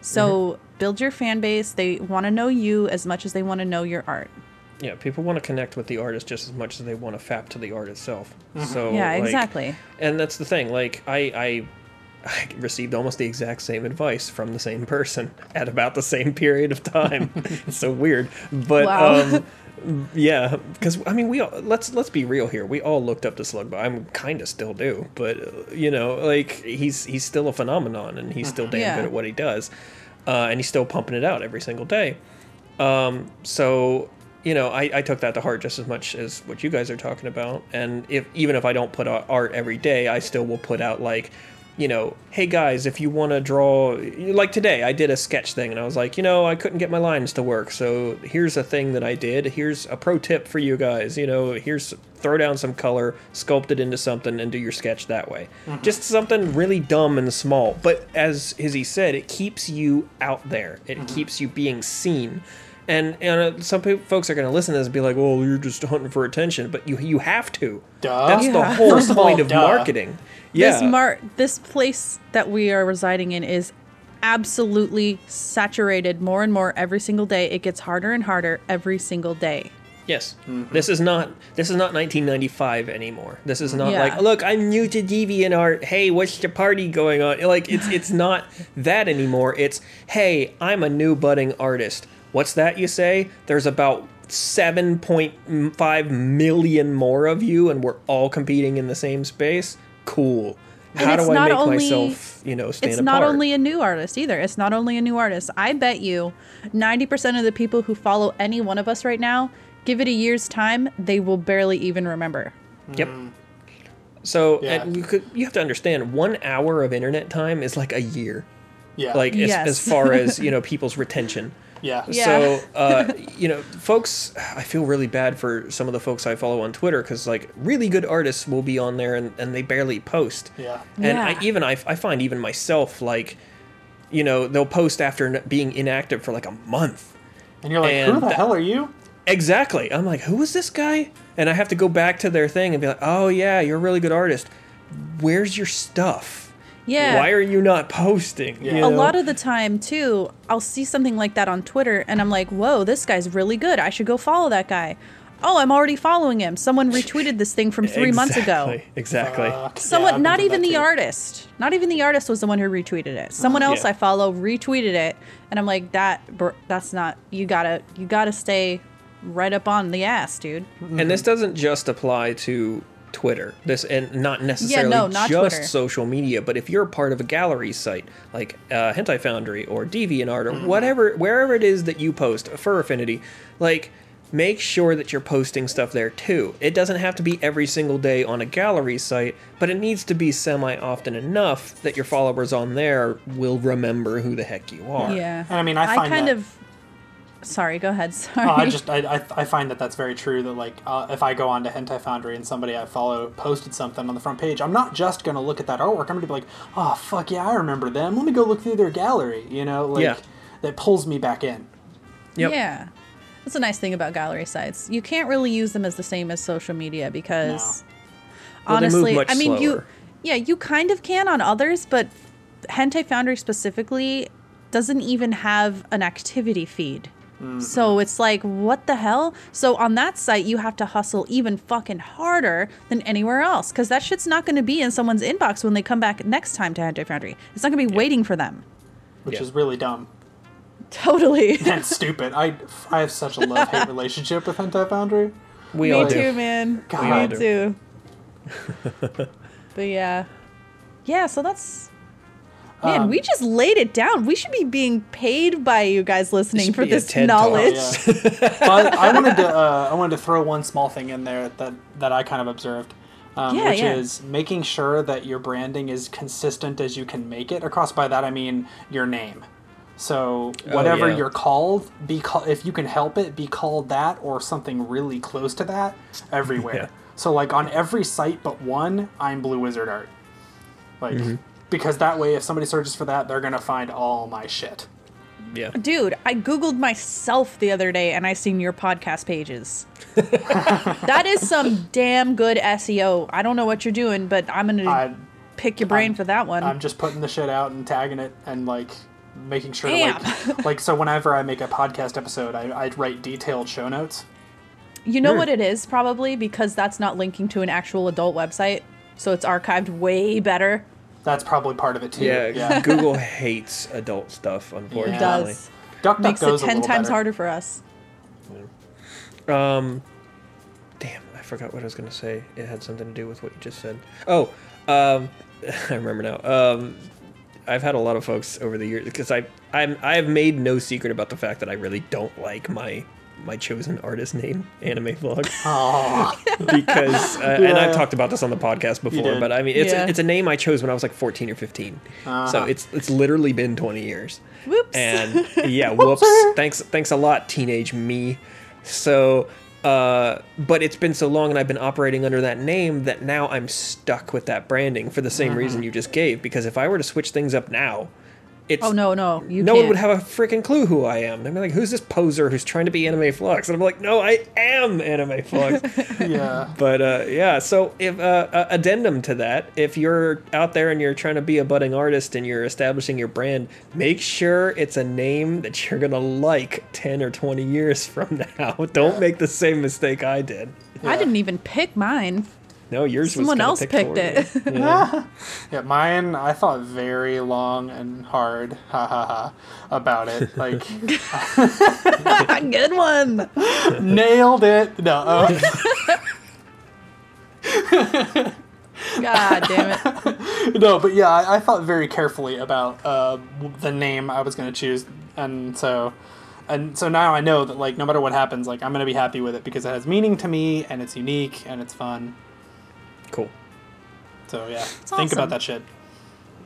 So, Mm-hmm. build your fan base. They want to know you as much as they want to know your art. Yeah, people want to connect with the artist just as much as they want to fap to the art itself. So Yeah, like- exactly. And that's the thing. Like I, I, I received almost the exact same advice from the same person at about the same period of time. it's so weird, but Wow. um, yeah, because I mean, we all, let's let's be real here. We all looked up to Slugbox. I'm kind of still do, but uh, you know, like he's he's still a phenomenon, and he's still damn Yeah. good at what he does, uh, and he's still pumping it out every single day. Um, so you know, I, I took that to heart just as much as what you guys are talking about. And if even if I don't put out art every day, I still will put out like, you know, hey guys, if you want to draw, like today, I did a sketch thing, and I was like, you know, I couldn't get my lines to work, so here's a thing that I did. Here's a pro tip for you guys. You know, here's throw down some color, sculpt it into something, and do your sketch that way. Mm-hmm. Just something really dumb and small, but as Izzy said, it keeps you out there. It mm-hmm. keeps you being seen. And, and uh, some pe- folks are going to listen to this and be like, "Well, you're just hunting for attention," but you you have to. Duh. That's the whole First of all, point of marketing. Yeah, This mar- this place that we are residing in is absolutely saturated more and more every single day. It gets harder and harder every single day. yes. This is not this is not 1995 anymore. This is not Yeah. like, look, I'm new to DeviantArt. Hey, what's the party going on? Like it's it's not that anymore. It's hey, I'm a new budding artist. What's that you say? There's about 7.5 million more of you and we're all competing in the same space. Cool. How do I not make only- myself, you know, stand it's apart? not only a new artist either. It's not only a new artist. I bet you 90% of the people who follow any one of us right now, give it a year's time, they will barely even remember. Yep. Hmm. So Yeah. and you could you have to understand one hour of internet time is like a year. Yeah. Like as, as far as you know people's retention. Yeah. Yeah. So uh, you know, folks, I feel really bad for some of the folks I follow on Twitter because like really good artists will be on there and, and they barely post. Yeah. And Yeah. I, even I, I find even myself like, you know, they'll post after being inactive for like a month. And you're like, And who the that- hell are you? Exactly. I'm like, who is this guy? And I have to go back to their thing and be like, oh yeah, you're a really good artist. Where's your stuff? Yeah. Why are you not posting? Yeah. You a lot of the time too i'll see something like that on twitter and i'm like whoa this guy's really good i should go follow that guy oh i'm already following him someone retweeted this thing from three months ago Exactly, Exactly. Someone Yeah, not even the too. artist not even the artist was the one who retweeted it someone else Yeah. i follow retweeted it and i'm like that br- that's not you gotta you gotta stay right up on the ass dude And this doesn't just apply to Twitter. This and not necessarily no, not just Twitter. social media, but if you're part of a gallery site like uh, Hentai Foundry or DeviantArt or whatever, wherever it is that you post, Fur Affinity, like make sure that you're posting stuff there too. It doesn't have to be every single day on a gallery site, but it needs to be semi often enough that your followers on there will remember who the heck you are. Yeah. And I mean, I find kind that- of. Sorry, go ahead. Sorry. Uh, I just I, I, I find that that's very true. That like uh, if I go on to Hentai Foundry and somebody I follow posted something on the front page, I'm not just gonna look at that artwork. I'm gonna be like, oh fuck yeah, I remember them. Let me go look through their gallery. You know, like Yeah. that pulls me back in. Yep. Yeah. That's a nice thing about gallery sites. You can't really use them as the same as social media because Well, they move honestly, much I mean you yeah, you kind of can on others, but Hentai Foundry specifically doesn't even have an activity feed. So mm-hmm. it's like, what the hell? So on that site, you have to hustle even fucking harder than anywhere else because that shit's not going to be in someone's inbox when they come back next time to Hentai Foundry. It's not going to be waiting for them. which Yeah. is really dumb Totally. and stupid. I, I have such a love hate relationship with Hentai Foundry. We Me all too, do. man. God. We all Me do. too. but yeah, yeah. So that's man. Um, we just laid it down. We should be being paid by you guys listening for this TED Talk. knowledge. Yeah. but I wanted to uh, I wanted to throw one small thing in there that that I kind of observed, um, Yeah, which yeah. is making sure that your branding is consistent as you can make it. Across by that I mean your name. So whatever Oh, yeah. you're called, be call- if you can help it, be called that or something really close to that everywhere. Yeah. So like on every site but one, I'm Blue Wizard Art. Like Mm-hmm. Because that way if somebody searches for that, they're gonna find all my shit. Yeah. Dude, I googled myself the other day and I seen your podcast pages. that is some damn good SEO. I don't know what you're doing, but I'm gonna I pick your brain I'm- for that one. I'm just putting the shit out and tagging it and like making sure to Damn. like like so whenever I make a podcast episode, I I write detailed show notes. You know Hmm. what it is probably because that's not linking to an actual adult website, so it's archived way better. That's probably part of it too. Yeah, Yeah. Google hates adult stuff, unfortunately. It does. DuckDuckGo's Makes a it ten times better. harder for us. Um, damn, I forgot what I was gonna say. It had something to do with what you just said. Oh, um, I remember now. Um, I've had a lot of folks over the years because I I'm I have made no secret about the fact that I really don't like my my chosen artist name, Anime Flux, because uh, and I've talked about this on the podcast before. But I mean, it's Yeah. it's a name I chose when I was like 14 or 15, so Uh-huh. it's it's literally been 20 years. Whoops. And yeah, whoops. thanks, thanks a lot, teenage me. So, uh, but it's been so long, and I've been operating under that name that now I'm stuck with that branding for the same Uh-huh. reason you just gave. Because if I were to switch things up now, it's oh no, no, you no can't. one would have a freaking clue who I am. They'd be like, "Who's this poser who's trying to be Anime Flux?" And I'm like, "No, I am Anime Flux." yeah. But uh, yeah, so if uh, uh, addendum to that, if you're out there and you're trying to be a budding artist and you're establishing your brand, make sure it's a name that you're gonna like ten or twenty years from now. Don't make the same mistake I did. I didn't even pick mine. No, yours Someone was else kinda picked it. Yeah. Yeah, mine I thought very long and hard, ha ha ha, about it. Like Good one. nailed it. No, uh, God damn it. no, but yeah, I, I thought very carefully about uh, the name I was going to choose, and so, and so now I know that like no matter what happens, like I'm going to be happy with it because it has meaning to me and it's unique and it's fun. Cool. So yeah, think awesome. about that shit.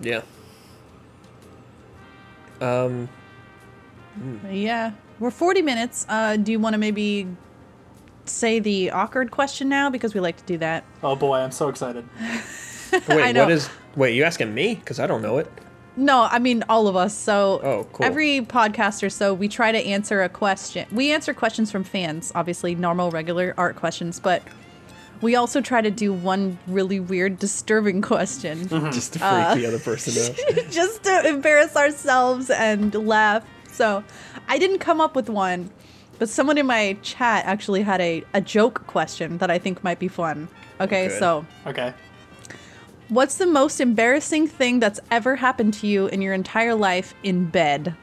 Yeah. Um. Yeah. We're 40 minutes. Uh, do you want to maybe say the awkward question now? Because we like to do that. Oh boy, I'm so excited. Wait, know. what is? Wait, you asking me? Because I don't know it. No, I mean all of us. So Oh, cool. every podcast or so, we try to answer a question. We answer questions from fans, obviously normal, regular art questions, but we also try to do one really weird, disturbing question, Just to freak Uh. the other person out. just to embarrass ourselves and laugh. So I didn't come up with one, but someone in my chat actually had a, a joke question that I think might be fun. Okay, Okay. so Okay. what's the most embarrassing thing that's ever happened to you in your entire life in bed?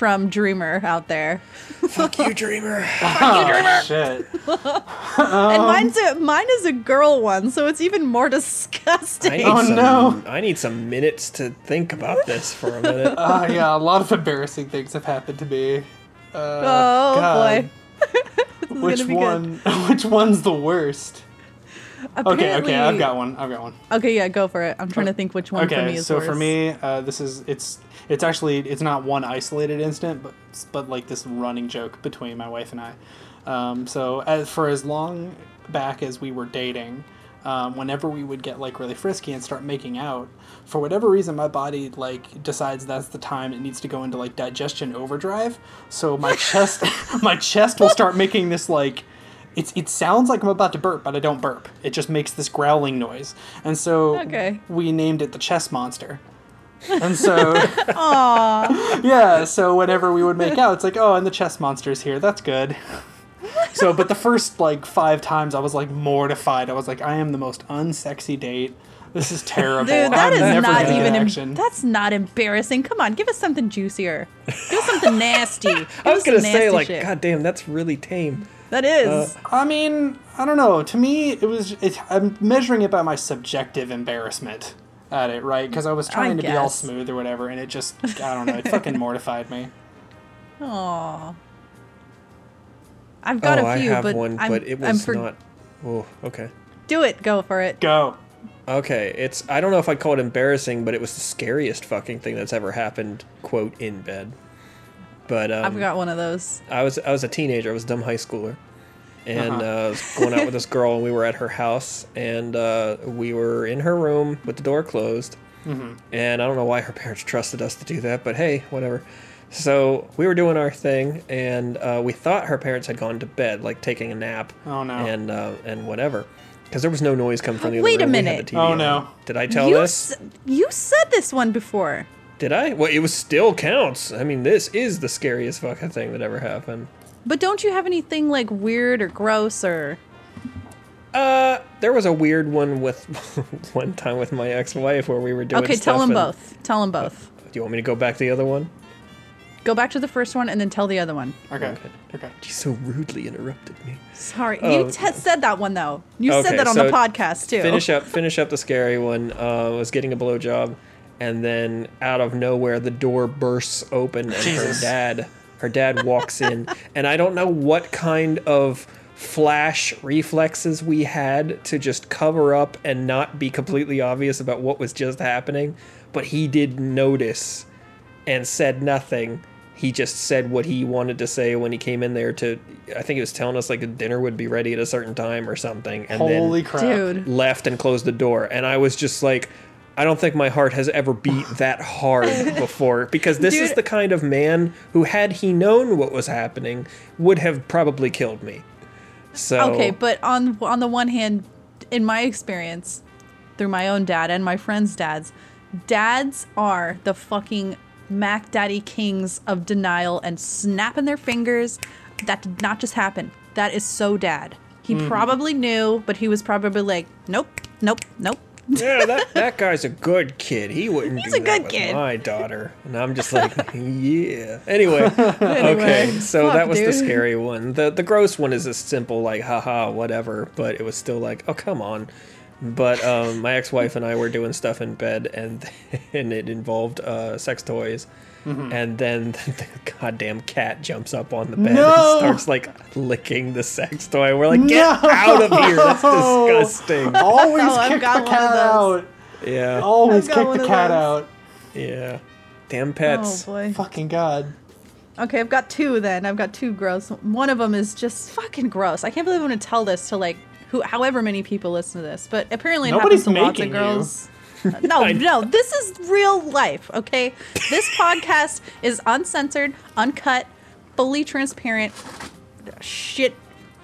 From Dreamer out there. Fuck you, dreamer. Oh, shit. Um, and mine's a, mine is a girl one, so it's even more disgusting. I need Oh, some, no. I need some minutes to think about this for a minute. Uh, yeah, a lot of embarrassing things have happened to me. Uh, oh God. boy. Which one? Which one's the worst? good. Okay, okay, I've got one. I've got one. Okay, yeah, go for it. I'm trying to think which one for me is worst. Okay, is so worse. for me, uh, this is it's it's actually it's not one isolated incident, but but like this running joke between my wife and I. Um, so as for as long back as we were dating, um, whenever we would get like really frisky and start making out, for whatever reason, my body like decides that's the time it needs to go into like digestion overdrive. So my chest, my chest will start making this like it's it sounds like I'm about to burp, but I don't burp. It just makes this growling noise. And so Okay. we named it the chest monster. And so Yeah, so whenever we would make out, it's like, oh, and the chest monster's here. That's good. So, but the first like five times, I was like mortified. I was like, I am the most unsexy date. This is terrible. Dude, that I'm is never not even. em- that's not embarrassing. Come on, give us something juicier. Give us something nasty. Give I was gonna say, like, shit. god damn, that's really tame. that is. Uh, I mean, I don't know. To me, it was. It, I'm measuring it by my subjective embarrassment at it, right? Because I was trying to be all smooth or whatever, and it just, I don't know, it fucking mortified me. Aw. I've got oh, a few, I have but one, I'm, but it I'm was for- not. Oh, okay. Do it. Go for it. Go. Okay, it's I don't know if I'd call it embarrassing, but it was the scariest fucking thing that's ever happened, quote, in bed. But um, I've got one of those. I was I was a teenager. I was a dumb high schooler, and Uh-huh. uh, I was going out with this girl, and we were at her house, and uh, we were in her room with the door closed. Mm-hmm. And I don't know why her parents trusted us to do that, but hey, whatever. So we were doing our thing, and uh, we thought her parents had gone to bed, like taking a nap, Oh, no. and uh, and whatever, because there was no noise coming from the other Wait a room. We had minute. the TV Oh, on. no. Did I tell you this? s- you said this one before. Did I? Well, it was still counts. I mean, this is the scariest fucking thing that ever happened. But don't you have anything like weird or gross or Uh, there was a weird one with one time with my ex-wife where we were doing. Okay, tell them and- both. Tell them both. Do you want me to go back to the other one? Go back to the first one and then tell the other one. Okay. Okay. Okay. She so rudely interrupted me. Sorry, Oh. you t- said that one though. You Okay, said that on so the podcast too. Finish up, finish up the scary one. Uh, was getting a blowjob, and then out of nowhere, the door bursts open, and Jesus. her dad, her dad walks in, and I don't know what kind of flash reflexes we had to just cover up and not be completely obvious about what was just happening, but he did notice and said nothing. He just said what he wanted to say when he came in there to I think he was telling us like the dinner would be ready at a certain time or something and Holy then crap. Dude. left and closed the door and I was just like I don't think my heart has ever beat that hard before because this is the kind of man who had he known what was happening would have probably killed me. So Okay, but on on the one hand, in my experience, through my own dad and my friends' dads, dads are the fucking Mac Daddy kings of denial and snapping their fingers. That did not just happen. That is so dad. He Mm-hmm. probably knew, but he was probably like, nope, nope, nope. Yeah, that, that guy's a good kid. He wouldn't He's do a that good with kid. my daughter. And I'm just like, yeah. Anyway, okay. So Fuck, that was the dude. scary one. The the gross one is a simple like, haha, whatever. But it was still like, oh come on. But um, my ex-wife and I were doing stuff in bed, and and it involved uh, sex toys. Mm-hmm. And then the goddamn cat jumps up on the bed No! and starts like licking the sex toy. We're like, get No! out of here! That's disgusting. Always Oh, I've kick got the one of cat out. Yeah. Always kick the cat out. Yeah. Damn pets. Oh pets. boy. Fucking god. Okay, I've got two then. I've got two gross. One of them is just fucking gross. I can't believe I'm going to tell this to like who, however many people listen to this, but apparently it Nobody's happens to lots of making you. girls. no, no, this is real life, okay? This podcast is uncensored, uncut, fully transparent, shit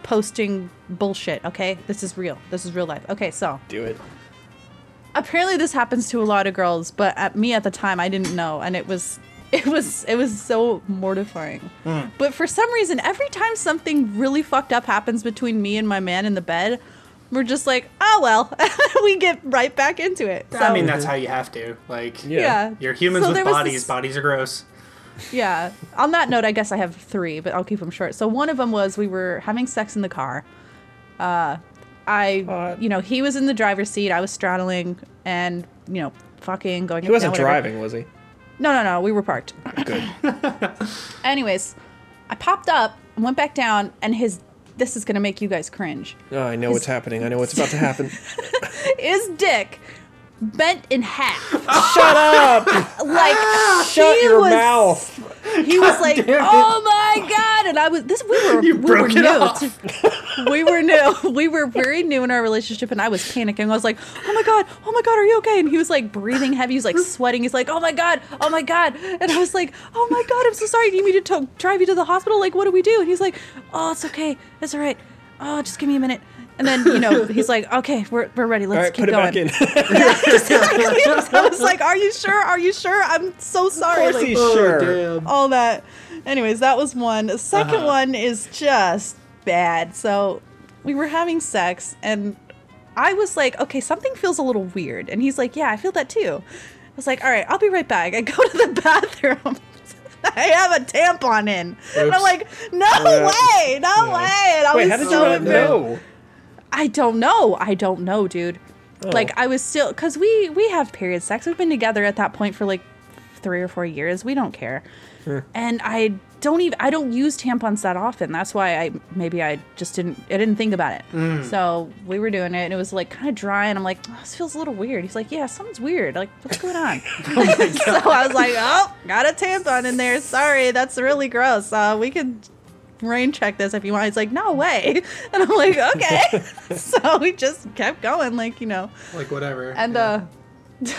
posting bullshit, okay? This is real. This is real life. Okay, so Do it. apparently this happens to a lot of girls but at me at the time i didn't know and it was it was it was so mortifying but for some reason every time something really fucked up happens between me and my man in the bed we're just like oh well we get right back into it I mean, that's how you have to. Like, Yeah. yeah you're humans So with bodies. this- Bodies are gross. yeah. On that note, I guess I have three, but I'll keep them short. So one of them was we were having sex in the car. Uh, I, Hot. you know, he was in the driver's seat. I was straddling and you know, fucking going. He wasn't down, driving, was he? No, no, no. We were parked. Good. Anyways, I popped up, went back down, and his. This is gonna make you guys cringe. Oh, I know what's happening. I know what's about to happen. His dick bent in half. Shut up! Like Shut your was, mouth! He was like, "Oh my god!" And I was this. We were You we broke were it new. off. we were new. We were very new in our relationship, and I was panicking. I was like, "Oh my god! Oh my god! Are you okay?" And he was like breathing heavy. He was like sweating. He's like, "Oh my god! Oh my god!" And I was like, "Oh my god! I'm so sorry. Do you need me to to- drive you to the hospital? Like, what do we do?" And he's like, "Oh, it's okay. It's all right. Oh, just give me a minute." And then you know he's like, "Okay, we're, we're ready. Let's right, keep put it going." back in. I was like, "Are you sure? Are you sure? I'm so sorry." course Like, he's sure. Oh, damn. all that. Anyways, that was one. The 2nd Uh-huh. one is just bad. So we were having sex, and I was like, okay, something feels a little weird. And he's like, yeah, I feel that too. I was like, all right, I'll be right back. I go to the bathroom. I have a tampon in. And I'm like, no Yeah. way, no Yeah. way. And I Wait, was how did so you not know? I don't know. I don't know, dude. Oh. Like I was still cuz we we have period sex. We've been together at that point for like 3 or 4 years. We don't care. And I don't even I don't use tampons that often. That's why I maybe I just didn't I didn't think about it. So, we were doing it and it was like kind of dry and I'm like, oh, this feels a little weird. He's like, "Yeah, something's weird. Like, what's going on?" so I was like, "Oh, got a tampon in there. Sorry, that's really gross. Uh, we could rain check this if you want. He's like, no way. And I'm like, okay. so we just kept going, like, you know. Like whatever. And yeah. uh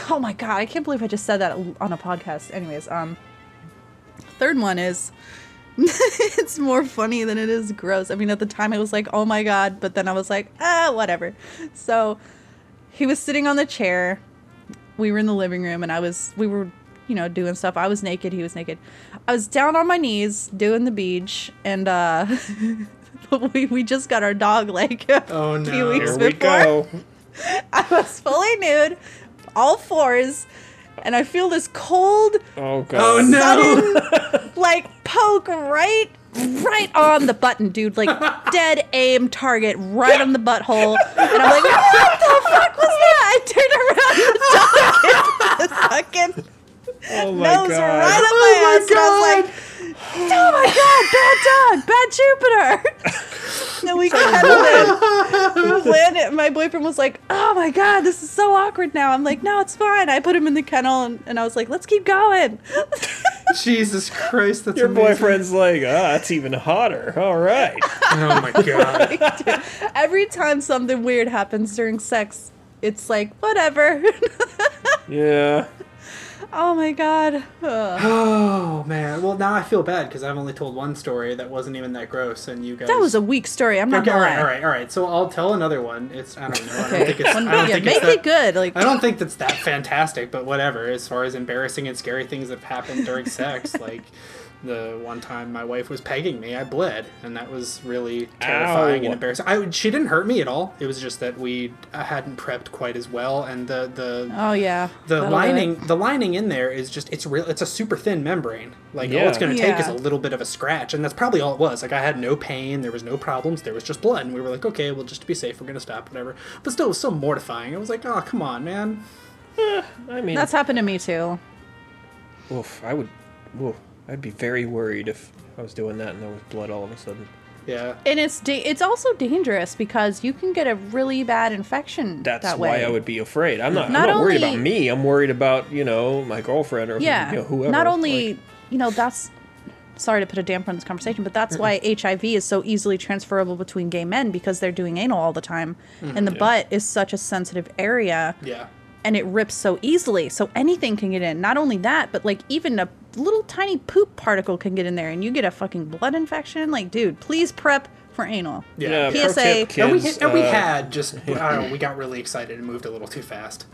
oh my god, I can't believe I just said that on a podcast. Anyways, um third one is it's more funny than it is gross. I mean, at the time I was like, oh my god, but then I was like, ah, whatever. So he was sitting on the chair. We were in the living room and I was we were, you know, doing stuff. I was naked, he was naked. I was down on my knees doing the beach and uh we, we just got our dog like a Oh, few weeks Here we before. go. I was fully nude, all fours, and I feel this cold, Oh god. Oh no. sudden, like poke right, right on the button, dude. Like dead aim target right on the butthole, and I'm like, what the fuck was that? I turned around, the dog hit the fucking Oh my nose god. right up Oh my my ass, and I was like. Oh my god, bad dog, bad Jupiter. and we got landed. we landed. My boyfriend was like, "Oh my god, this is so awkward now." I'm like, "No, it's fine." I put him in the kennel, and, and I was like, "Let's keep going." Jesus Christ, that's Your amazing. boyfriend's like, ah, that's even hotter. All right. Oh my god. Every time something weird happens during sex, it's like whatever. Yeah. Oh my god. Ugh. Oh man. Well, now I feel bad because I've only told one story that wasn't even that gross, and you guys. That was a weak story. I'm not Okay, all right, all right, all right. So I'll tell another one. It's I don't know. I don't Okay. think it's. I don't yeah, think make it's that, it good. Like I don't think that's that fantastic, but whatever. As far as embarrassing and scary things that have happened during sex, like the one time my wife was pegging me, I bled, and that was really terrifying Ow. and embarrassing. I, she didn't hurt me at all. It was just that we I hadn't prepped quite as well, and the the Oh yeah. the That'll do it. lining the lining in there is just it's real it's a super thin membrane like all it's going to take is a little bit of a scratch and that's probably all it was like i had no pain there was no problems there was just blood and we were like okay well just to be safe we're going to stop whatever but still it was so mortifying i was like oh come on man eh, I mean, That's happened to me too. oof, I would, oof, I'd be very worried if I was doing that and there was blood all of a sudden. yeah And it's da- it's also dangerous because you can get a really bad infection That's that why. I would be afraid. I'm not. Not I'm not worried about me. I'm worried about you know my girlfriend or yeah. you know, whoever. Not only, Like, you know, that's sorry to put a damper on this conversation, but that's why HIV is so easily transferable between gay men because they're doing anal all the time, mm-hmm. and the Yeah. butt is such a sensitive area, yeah and it rips so easily, so anything can get in. Not only that, but like even a little tiny poop particle can get in there, and you get a fucking blood infection. Like, dude, please prep for anal. yeah, pro PSA. tip, and we, kids, and we uh, had just i don't know we got really excited and moved a little too fast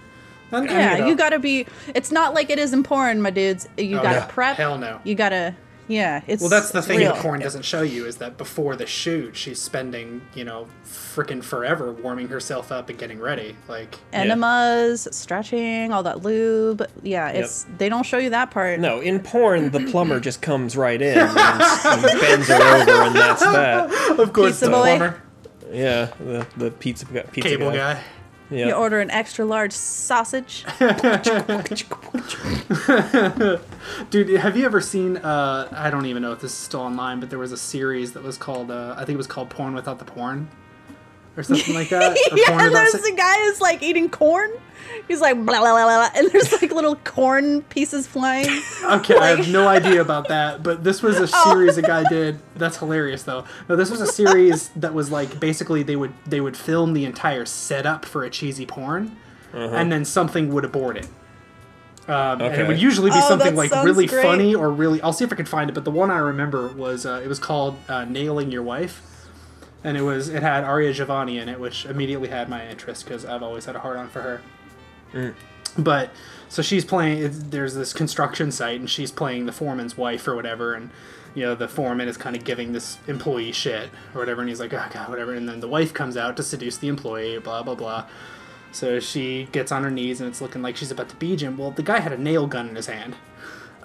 And, Yeah, know, you gotta be. It's not like it is in porn, my dudes. You Oh, gotta yeah. prep. Hell no. You gotta. Yeah, it's Well, that's the thing real. that porn doesn't show you is that before the shoot, she's spending, you know, freaking forever warming herself up and getting ready. Like, Enemas, stretching, all that lube. Yeah, it's they don't show you that part. No, in porn, the plumber just comes right in and, and bends her over, and that's that. of course, Pizza the boy. plumber, Yeah, the the pizza guy- pizza cable guy. guy. Yeah. You order an extra large sausage. Dude, have you ever seen? Uh, I don't even know if this is still online, but there was a series that was called. Uh, I think it was called "Porn Without the Porn," or something like that. Yeah, and there's se- a guy who's like eating corn. He's like blah blah blah blah, and there's like little corn pieces flying. Okay, I have no idea about that, but this was a Oh. series a guy did. That's hilarious, though. No, this was a series that was like basically they would they would film the entire setup for a cheesy porn, and then something would abort it. Um, And it would usually be Oh, something like really great. funny or really. I'll see if I can find it, but the one I remember was uh, it was called uh, "Nailing Your Wife," and it was it had Aria Giovanni in it, which immediately had my interest because I've always had a hard on for her. Mm. But so she's playing. There's this construction site, and she's playing the foreman's wife or whatever, and you know the foreman is kind of giving this employee shit or whatever, and he's like, oh god, whatever. And then the wife comes out to seduce the employee, blah blah blah. So she gets on her knees, and it's looking like she's about to beat him. Well, the guy had a nail gun in his hand.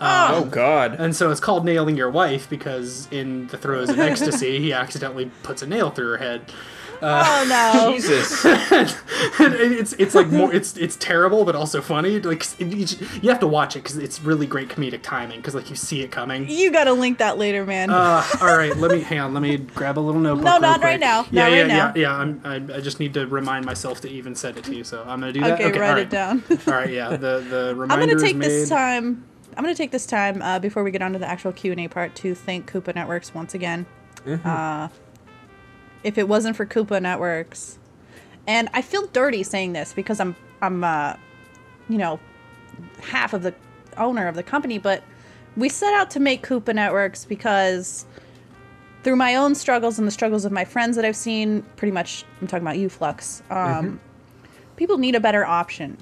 Oh God. And so it's called nailing your wife because in the throes of ecstasy, he accidentally puts a nail through her head. oh no! Jesus. And it's it's like more it's it's terrible but also funny. Like it- you, just- you have to watch it because it's really great comedic timing because like you see it coming. You gotta link that later, man. Uh, all right, let me hang on. Let me grab a little notebook. No, real not right now. Yeah, Not yeah, right now. yeah, yeah. I'm, I, I just need to remind myself to even send it to you, so I'm gonna do that. okay, write all it down. all right, yeah. The the reminder I'm gonna is take made. this time. I'm gonna take this time uh, before we get on to the actual Q and A part to thank Koopa Networks once again. Uh, if it wasn't for Koopa Networks, and I feel dirty saying this because I'm I'm uh, you know half of the owner of the company, but we set out to make Koopa Networks because through my own struggles and the struggles of my friends that I've seen, pretty much I'm talking about you, Flux. Um, People need a better option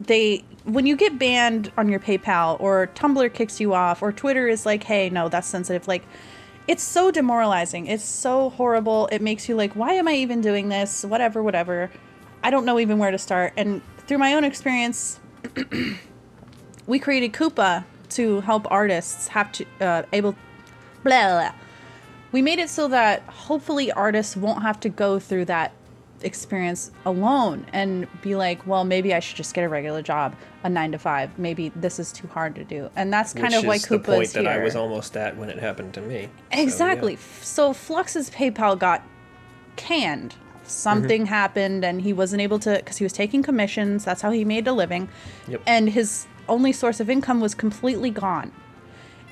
they when you get banned on your PayPal or Tumblr kicks you off or Twitter is like, "Hey, no, that's sensitive." Like it's so demoralizing. It's so horrible. It makes you like, "Why am I even doing this?" Whatever, whatever. I don't know even where to start. And through my own experience, we created Koopa to help artists have to uh, able blah, blah. We made it so that hopefully artists won't have to go through that experience alone and be like, well, maybe I should just get a regular job, a nine to five. Maybe this is too hard to do, and that's kind Which of why is the point is that here. I was almost at when it happened to me. So, yeah. Exactly. So Flux's PayPal got canned. Something Mm-hmm. happened and he wasn't able to because he was taking commissions. That's how he made a living. Yep. And his only source of income was completely gone.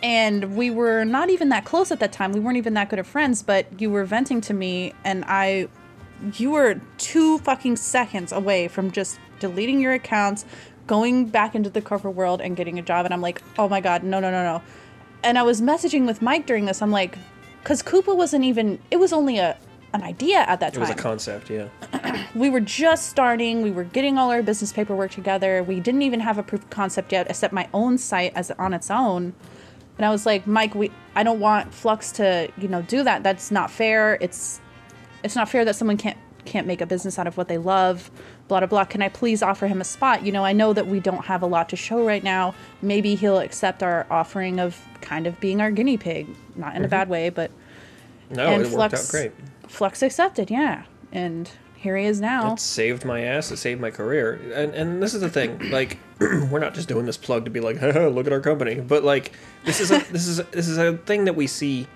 And we were not even that close at that time. We weren't even that good of friends, but you were venting to me and I you were two fucking seconds away from just deleting your accounts, going back into the corporate world and getting a job. And I'm like, oh my God, no, no, no, no. And I was messaging with Mike during this. I'm like, because Koopa wasn't even, it was only a, an idea at that time. It was a concept, yeah. we were just starting. We were getting all our business paperwork together. We didn't even have a proof of concept yet, except my own site as on its own. And I was like, Mike, we I don't want Flux to, you know, do that. That's not fair. It's it's not fair that someone can't can't make a business out of what they love. Blah blah blah. Can I please offer him a spot? You know, I know that we don't have a lot to show right now. Maybe he'll accept our offering of kind of being our guinea pig, not in a mm-hmm. bad way, but No, and it worked out great. Flux accepted, yeah, and here he is now. It saved my ass. It saved my career. And and this is the thing. Like, we're not just doing this plug to be like, look at our company. But like, this is a this is a, this is a thing that we see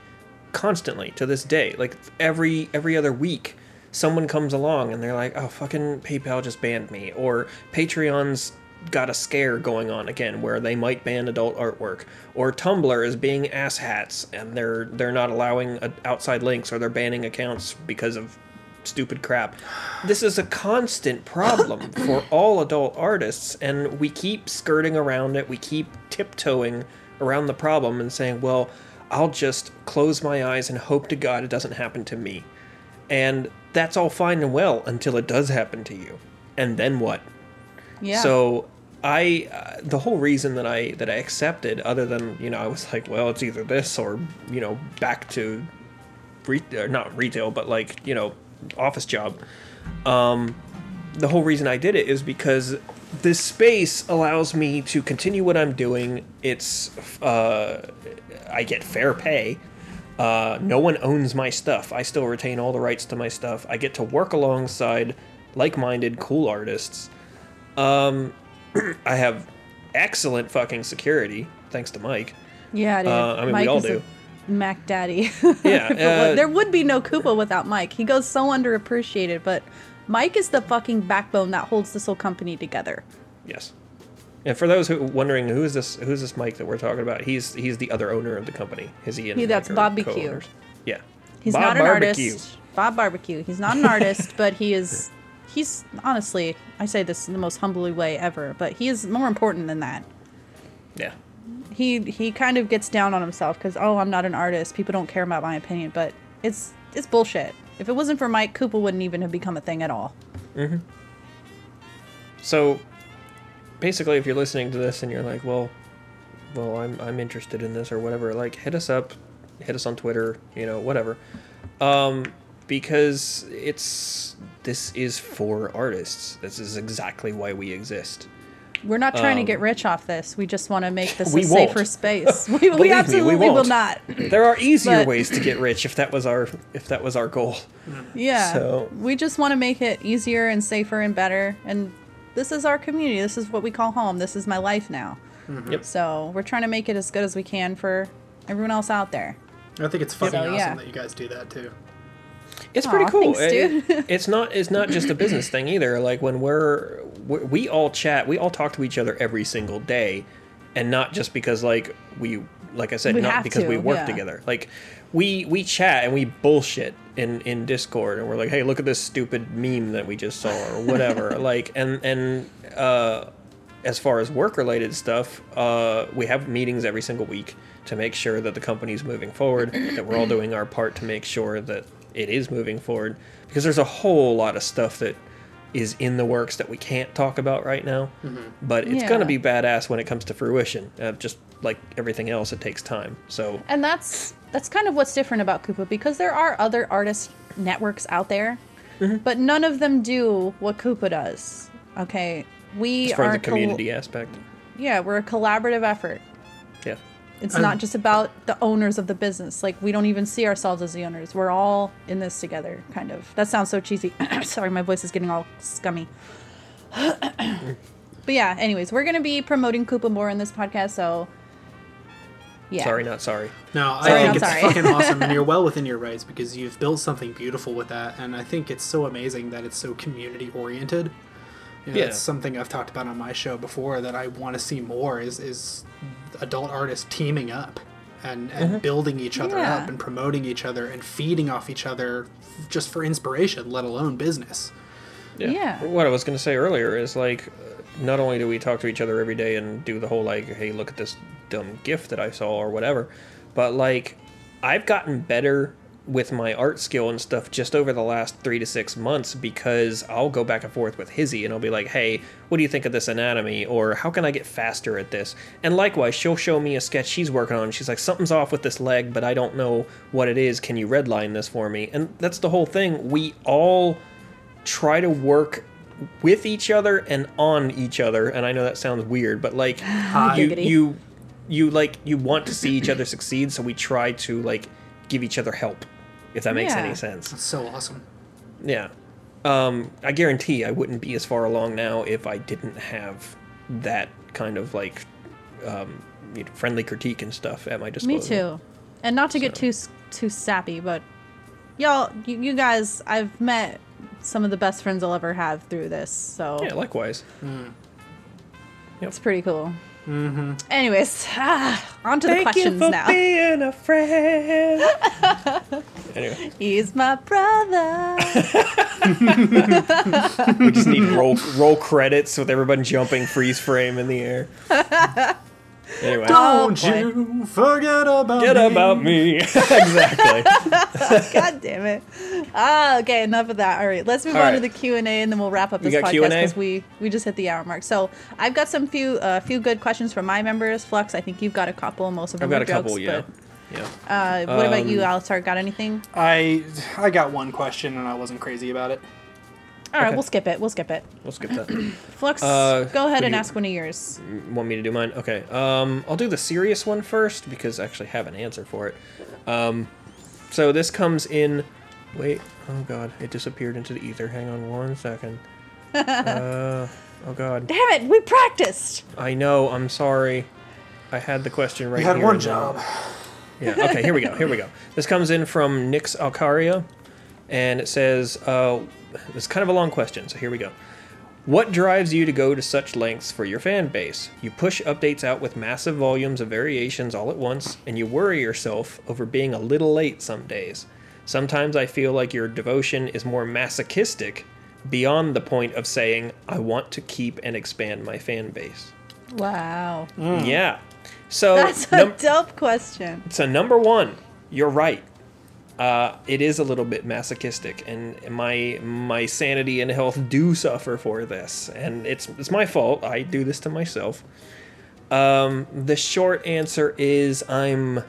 constantly to this day. Like every every other week, someone comes along and they're like, oh, fucking PayPal just banned me, or Patreon's got a scare going on again where they might ban adult artwork or Tumblr is being asshats and they're they're not allowing outside links or they're banning accounts because of stupid crap. This is a constant problem for all adult artists, and we keep skirting around it. We keep tiptoeing around the problem and saying, well, I'll just close my eyes and hope to God it doesn't happen to me. And that's all fine and well until it does happen to you. And then what? yeah. So I uh, the whole reason that I that I accepted, other than you know, I was like, well, it's either this or you know, back to, re- or not retail, but like you know, office job. Um, the whole reason I did it is because this space allows me to continue what I'm doing. It's uh, I get fair pay. Uh, no one owns my stuff. I still retain all the rights to my stuff. I get to work alongside like-minded, cool artists. Um, I have excellent fucking security, thanks to Mike. Yeah, dude. Uh, I mean, we all is do. Mac Daddy. Yeah, uh, there would be no Koopa without Mike. He goes so underappreciated, but Mike is the fucking backbone that holds this whole company together. Yes. And for those who wondering who is this who's this Mike that we're talking about, he's he's the other owner of the company. Is he? And He- that's are co-owners. Yeah. He's Bob not an Barbecue. artist. Bob Barbecue. He's not an artist, but he is. He's honestly, I say this in the most humbly way ever, but he is more important than that. Yeah. He he kind of gets down on himself because oh, I'm not an artist. People don't care about my opinion, but it's it's bullshit. If it wasn't for Mike, Koopa wouldn't even have become a thing at all. Mm-hmm. So basically if you're listening to this and you're like, well well I'm I'm interested in this or whatever, like hit us up, hit us on Twitter, you know, whatever. Um because it's this is for artists. This is exactly why we exist. We're not trying to Um, get rich off this. We just want to make this We a safer won't. space. We, Believe me, we we absolutely will won't. There are easier But- ways to get rich if that was our if that was our goal. Yeah. So- we just want to make it easier and safer and better. And this is our community. This is what we call home. This is my life now. Yep. So we're trying to make it as good as we can for everyone else out there. I think it's fucking So, awesome yeah. that you guys do that too. It's pretty cool. thanks, It- dude. it's not. It's not just a business thing either. Like when we're, we we all chat, we all talk to each other every single day, and not just because like we, like I said, We not because to, we work yeah. together. Like we we chat and we bullshit in in Discord, and we're like, hey, look at this stupid meme that we just saw or whatever. like and and uh, as far as work related stuff, uh, we have meetings every single week to make sure that the company's moving forward, that we're all doing our part to make sure that it is moving forward. Because there's a whole lot of stuff that is in the works that we can't talk about right now, but it's Yeah. gonna be badass when it comes to fruition. Uh, just like everything else, it takes time. So And that's that's kind of what's different about Koopa because there are other artist networks out there, Mm-hmm. but none of them do what Koopa does. Okay, we are the col- community aspect, yeah, we're a collaborative effort. yeah. It's Um, not just about the owners of the business. Like we don't even see ourselves as the owners. We're all in this together, kind of. That sounds so cheesy. Sorry, my voice is getting all scummy. but yeah, anyways, we're gonna be promoting Koopa more in this podcast, so yeah. Sorry, not sorry. No, I Sorry, think I'm it's sorry. fucking awesome, and you're well within your rights because you've built something beautiful with that, and I think it's so amazing that it's so community oriented. You know, Yeah. That's something I've talked about on my show before that I want to see more is is adult artists teaming up and, and building each other Yeah. up and promoting each other and feeding off each other just for inspiration, let alone business. Yeah. What I was going to say earlier is like, uh, not only do we talk to each other every day and do the whole like, hey, look at this dumb gift that I saw or whatever, but like, I've gotten better with my art skill and stuff just over the last three to six months because I'll go back and forth with Hizzy and I'll be like, hey, what do you think of this anatomy? Or how can I get faster at this? And likewise, she'll show me a sketch she's working on. She's like, something's off with this leg, but I don't know what it is. Can you redline this for me? And that's the whole thing. We all try to work with each other and on each other and i know that sounds weird but like you you you like you want to see each other succeed so we try to like give each other help if that makes Yeah. any sense It's so awesome. yeah um i guarantee i wouldn't be as far along now if i didn't have that kind of like um you know, friendly critique and stuff at my disposal Me too. And not to get too too sappy, but y'all, you, you guys, I've met some of the best friends I'll ever have through this, so yeah likewise it's pretty cool. Mm-hmm. Anyways, ah, on to the thank you questions for now. being a friend anyway He's my brother. We just need roll roll credits with everyone jumping freeze frame in the air. Anyway, Don't boy. you forget about get me. about me. exactly. God damn it. Ah, okay, enough of that. All right, let's move All on to the Q and A, and then we'll wrap up this podcast because we we just hit the hour mark. So I've got some few uh, few good questions from my members. Flux, I think you've got a couple. Most of them I've got are a couple. jokes, Yeah. Yeah. But uh, what about you, Um, Alistar? Got anything? I I got one question and I wasn't crazy about it. All right, okay. we'll skip it. We'll skip it. We'll skip that. Flux, Uh, go ahead and you- ask one of yours. Want me to do mine? Okay. Um, I'll do the serious one first because I actually have an answer for it. Um, so this comes in. Wait. Oh God! It disappeared into the ether. Hang on one second. uh, oh God! Damn it, we practiced. I know. I'm sorry. I had the question right here. You had here one and then- job. Yeah. Okay. Here we go. Here we go. This comes in from Nix Alcaria, and it says, uh, "It's kind of a long question, so here we go." What drives you to go to such lengths for your fan base? You push updates out with massive volumes of variations all at once, and you worry yourself over being a little late some days. Sometimes I feel like your devotion is more masochistic, beyond the point of saying, I want to keep and expand my fan base. Wow, hmm. Yeah. So, that's a num- dope question. so number one, you're right. Uh, it is a little bit masochistic, and my my sanity and health do suffer for this, and it's it's my fault. I do this to myself. Um, the short answer is I'm.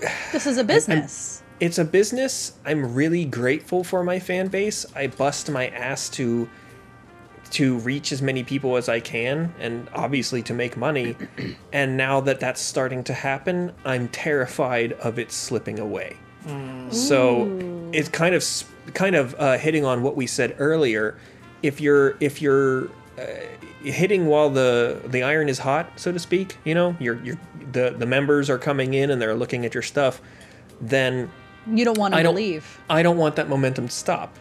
This is a business. It's a business. I'm really grateful for my fan base. I bust my ass to to reach as many people as I can and obviously to make money. and now that that's starting to happen, I'm terrified of it slipping away. So it's kind of kind of uh, hitting on what we said earlier. If you're if you're uh, hitting while the the iron is hot, so to speak, you know, you're you're the the members are coming in and they're looking at your stuff, then you don't want I to don't leave. I don't want that momentum to stop.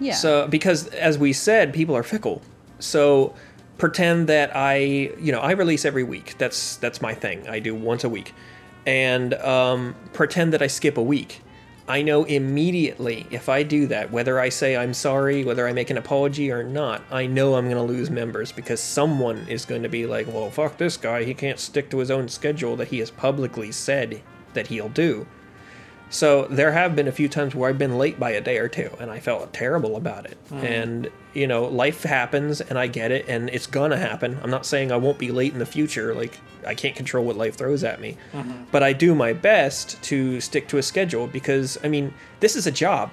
Yeah. So because as we said, people are fickle. So pretend that I, you know, I release every week. That's that's my thing. I do once a week, and um, pretend that I skip a week. I know immediately if I do that, whether I say I'm sorry, whether I make an apology or not, I know I'm going to lose members because someone is going to be like, well, fuck this guy. He can't stick to his own schedule that he has publicly said that he'll do. So there have been a few times where I've been late by a day or two, and I felt terrible about it. Mm. And you know, life happens, and I get it, and it's gonna happen. I'm not saying I won't be late in the future. Like I can't control what life throws at me, mm-hmm. but I do my best to stick to a schedule because I mean, this is a job.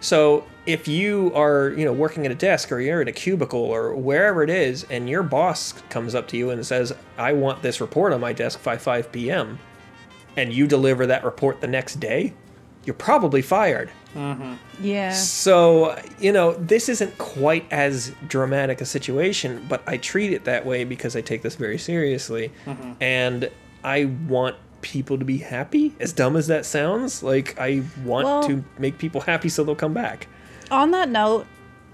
So if you are, you know, working at a desk or you're at a cubicle or wherever it is, and your boss comes up to you and says, "I want this report on my desk by 5 p.m." and you deliver that report the next day, you're probably fired. Mm-hmm. yeah. So, you know, this isn't quite as dramatic a situation, but I treat it that way because I take this very seriously. Mm-hmm. And I want people to be happy, as dumb as that sounds. Like, I want Well- to make people happy so they'll come back. On that note,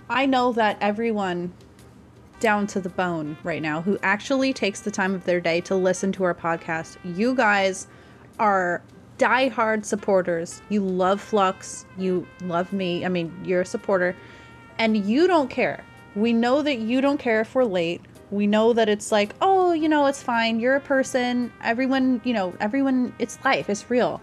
I know that everyone down to the bone right now who actually takes the time of their day to listen to our podcast, you guys are diehard supporters. You love Flux, you love me. I mean, you're a supporter, and you don't care. We know that you don't care if we're late. We know that it's like, oh, you know, it's fine. You're a person. Everyone, you know, everyone, it's life, it's real.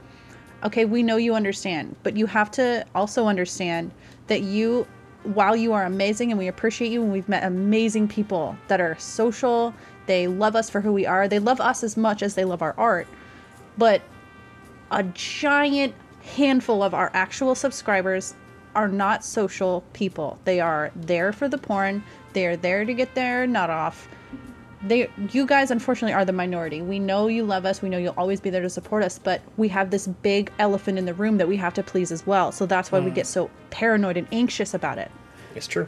Okay, we know you understand, but you have to also understand that you, while you are amazing and we appreciate you, and we've met amazing people that are social, they love us for who we are, they love us as much as they love our art, but a giant handful of our actual subscribers are not social people. They are there for the porn, they are there to get their nut off they you guys unfortunately are the minority we know you love us we know you'll always be there to support us but we have this big elephant in the room that we have to please as well so that's why we get so paranoid and anxious about it It's true.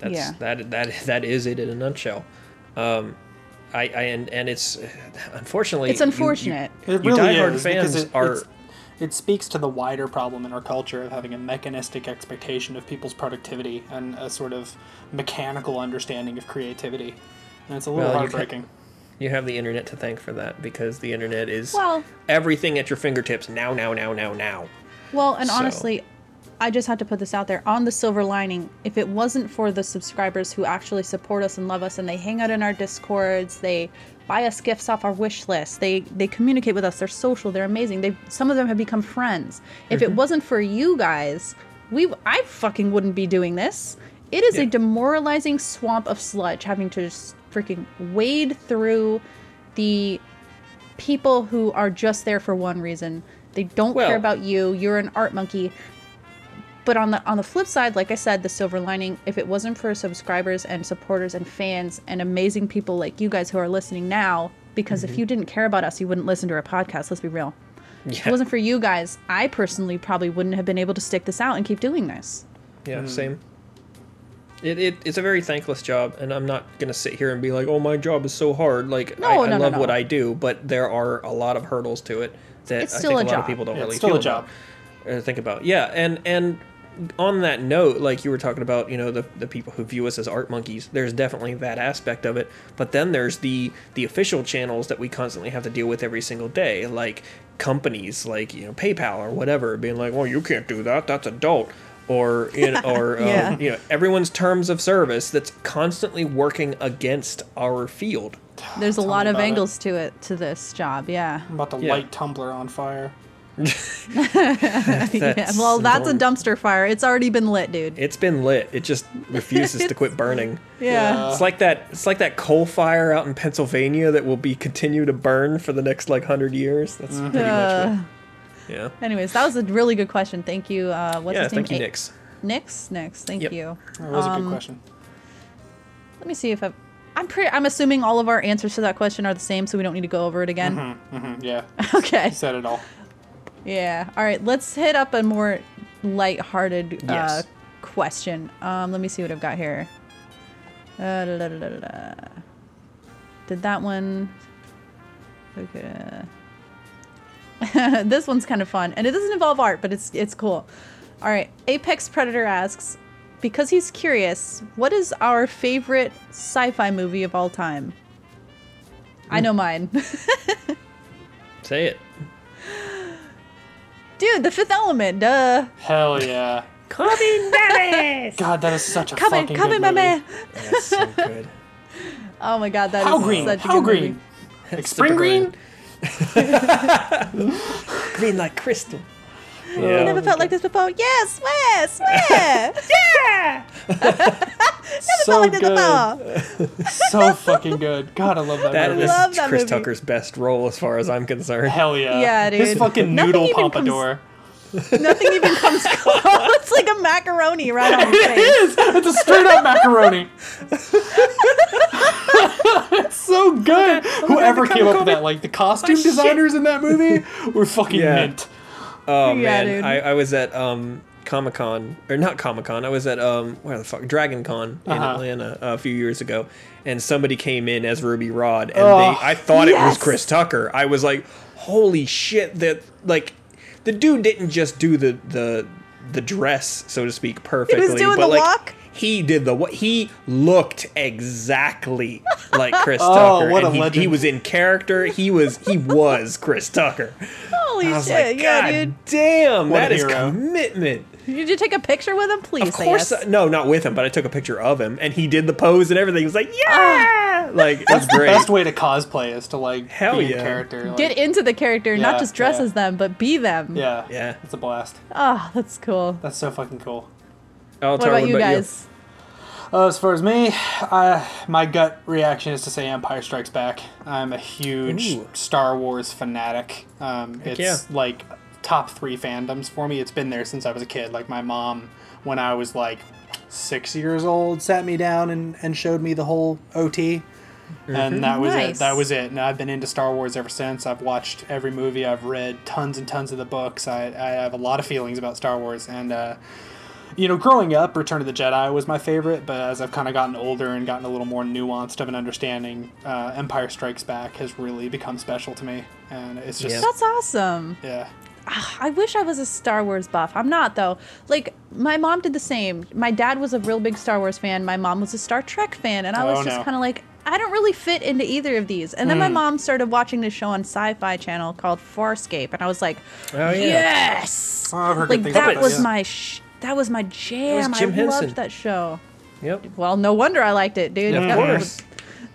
That's Yeah. that that that is it in a nutshell. Um, I, I and and it's unfortunately It's you- you- unfortunate. It you really diehard is fans it, are it speaks to the wider problem in our culture of having a mechanistic expectation of people's productivity and a sort of mechanical understanding of creativity, and it's a little Well, you heartbreaking. You have the internet to thank for that because the internet is Well- everything at your fingertips now, now, now, now, now. well and So- honestly I just had to put this out there on the silver lining. If it wasn't for the subscribers who actually support us and love us and they hang out in our discords, they buy us gifts off our wish list, they they communicate with us, they're social, they're amazing. They some of them have become friends. If Mm-hmm. it wasn't for you guys, we I fucking wouldn't be doing this. It is a demoralizing swamp of sludge having to just freaking wade through the people who are just there for one reason. They don't Well- care about you. You're an art monkey. But on the on the flip side, like I said, the silver lining, if it wasn't for subscribers and supporters and fans and amazing people like you guys who are listening now, because if mm-hmm. you didn't care about us, you wouldn't listen to our podcast, let's be real. If it wasn't for you guys, I personally probably wouldn't have been able to stick this out and keep doing this. Yeah, mm. same. It, it it's a very thankless job, and I'm not gonna sit here and be like, "Oh, my job is so hard." Like, No, I, no, I no, love no. what I do, but there are a lot of hurdles to it that It's I think a a, lot job. of people don't Yeah, it's really still feel a job. about, or think about. Yeah, and and on that note, like you were talking about, you know, the the people who view us as art monkeys. There's definitely that aspect of it, but then there's the the official channels that we constantly have to deal with every single day, like companies like you know PayPal or whatever, being like, "Well, you can't do that. That's adult." Or you know, or um, Yeah. you know, everyone's terms of service that's constantly working against our field. There's a Tell lot of about it. angles to it to this job, yeah. I'm about to Yeah. light Tumblr on fire. yeah. Well, that's a dumpster fire. It's already been lit, dude. It's been lit. It just refuses to quit burning. yeah. It's like that. It's like that coal fire out in Pennsylvania that will be continue to burn for the next like hundred years. That's pretty Uh, much it. Yeah. anyways, that was a really good question. Thank you. Uh, what's yeah. his name? Thank you, A- Nix. Nix. Nix. Thank Yep. you. That was a Um, good question. Let me see if I've. I'm pretty. I'm assuming all of our answers to that question are the same, so we don't need to go over it again. hmm yeah, Okay. you said it all. Yeah. All right. Let's hit up a more light-hearted uh, Yes. question. Um, let me see what I've got here. Uh, da, da, da. Did that one? Okay. this one's kind of fun, and it doesn't involve art, but it's it's cool. All right. Apex Predator asks, because he's curious, what is our favorite sci-fi movie of all time? I know mine. Say it. Dude, The Fifth Element. Duh. Hell yeah. Korben, Dallas. God, that is such a Come in, fucking come good in, my movie. man. That's so good. Oh my god, that is How green? such a How good green? movie. Like spring green? Green like crystal. I Yeah. never felt like this before. Yes, swear, swear. yeah. So felt like this good. before. so fucking good. God, I love that, That movie. is love that Chris movie. Tucker's best role, as far as I'm concerned. Hell yeah. Yeah, His dude. fucking noodle even comes- pompadour. Nothing even comes close. it's like a macaroni right on his It face. is. It's a straight up macaroni. it's so good. Whoever came up with that, like the costume oh, shit. designers in that movie, were fucking Yeah. mint. Oh Yeah, man, dude. I, I was at um Comic Con or not Comic Con. I was at um where the fuck Dragon Con in Uh-huh. Atlanta a few years ago, and somebody came in as Ruby Rhod, and Oh, they I thought it was. Chris Tucker. I was like, holy shit! That like the dude didn't just do the the the dress so to speak perfectly, He was doing but the like. walk? He did the what? He looked exactly like Chris Oh, Tucker, what a and he, he legend. was in character. He was he was Chris Tucker. Holy I was shit, like, yeah, God dude. damn, What that is hero." commitment. Did you take a picture with him? Please Of say course, yes. no, not with him, but I took a picture of him, and he did the pose and everything. He was like, oh. yeah, like That's the great. best way to cosplay is to like Hell be in yeah. character. Like, Get into the character, Yeah, not just dress yeah. as them, but be them. Yeah. Yeah. It's a blast. Oh, that's cool. That's so fucking cool. Oh, What Tara, about you guys? Uh, as far as me, uh, my gut reaction is to say Empire Strikes Back. I'm a huge Ooh. Star Wars fanatic. Um, it's yeah. like top three fandoms for me. It's been there since I was a kid. Like my mom, when I was like six years old, sat me down and, and showed me the whole OT. And that was Nice. it. That was it. And I've been into Star Wars ever since. I've watched every movie. I've read tons and tons of the books. I, I have a lot of feelings about Star Wars. And uh, you know, growing up, Return of the Jedi was my favorite, but as I've kind of gotten older and gotten a little more nuanced of an understanding, uh, Empire Strikes Back has really become special to me, and it's just Yeah. That's awesome. yeah. I wish I was a Star Wars buff. I'm not though. Like my mom did the same. My dad was a real big Star Wars fan. My mom was a Star Trek fan, and I was Oh, just no. kind of like, I don't really fit into either of these. And then my Hmm. mom started watching this show on Sci-Fi Channel called Farscape, and I was like, Oh, yeah. yes. Oh, I've heard like good things that about was yeah. my sh- that was my jam. Jim I Henson. loved that show. Yep. Well, no wonder I liked it, dude. Of that, course. Was,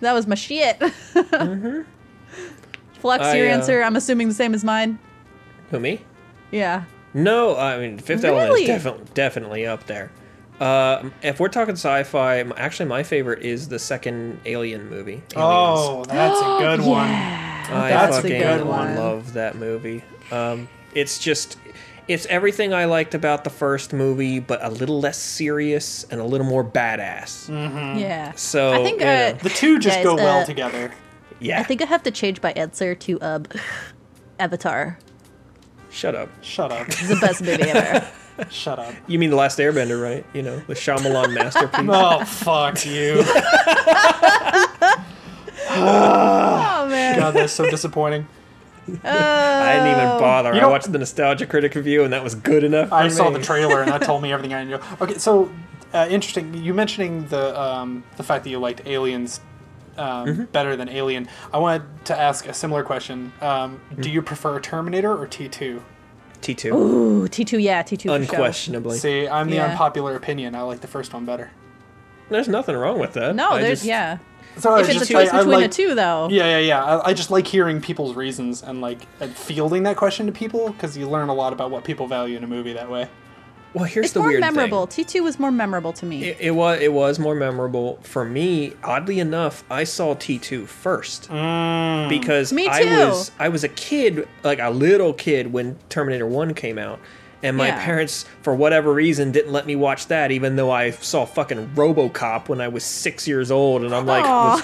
that was my shit. mm-hmm. Flux, I, your uh, answer. I'm assuming the same as mine. Who me? Yeah. No, I mean Fifth Element is definitely definitely up there. Uh, if we're talking sci-fi, actually my favorite is the second Alien movie. Aliens. Oh, that's a good one. I that's a good one. I love that movie. Um, it's just, it's everything I liked about the first movie, but a little less serious and a little more badass. Yeah. So I think you uh, The two just Guys, go well uh, together. yeah. I think I have to change my answer to um, Avatar. Shut up. Shut up. It's the best movie ever. Shut up. You mean the Last Airbender, right? You know the Shyamalan masterpiece. Oh, fuck you. oh man. God, that's so disappointing. I didn't even bother. You I know- watched the Nostalgia Critic review, and that was good enough. For I saw the trailer and that told me everything I knew. Okay, so uh, interesting. You mentioning the um, the fact that you liked Aliens um, Mm-hmm. better than Alien. I wanted to ask a similar question. Um, Mm. Do you prefer Terminator or T two? T two, Ooh, T2, yeah, T2 for sure. unquestionably. See, I'm the Yeah. unpopular opinion. I like the first one better. There's nothing wrong with that. No, I there's just- yeah. So If it's just- a choice I- I between like- the two, though. Yeah, yeah, yeah. I, I just like hearing people's reasons and like and fielding that question to people because you learn a lot about what people value in a movie that way. Well, here's It's the more weird memorable. thing. T2 was more memorable to me. It, it was it was more memorable for me. Oddly enough, I saw T two first Mm. because Me I too. was I was a kid, like a little kid, when Terminator One came out, and my Yeah. parents, for whatever reason, didn't let me watch that, even though I saw fucking RoboCop when I was six years old, and I'm like Aw.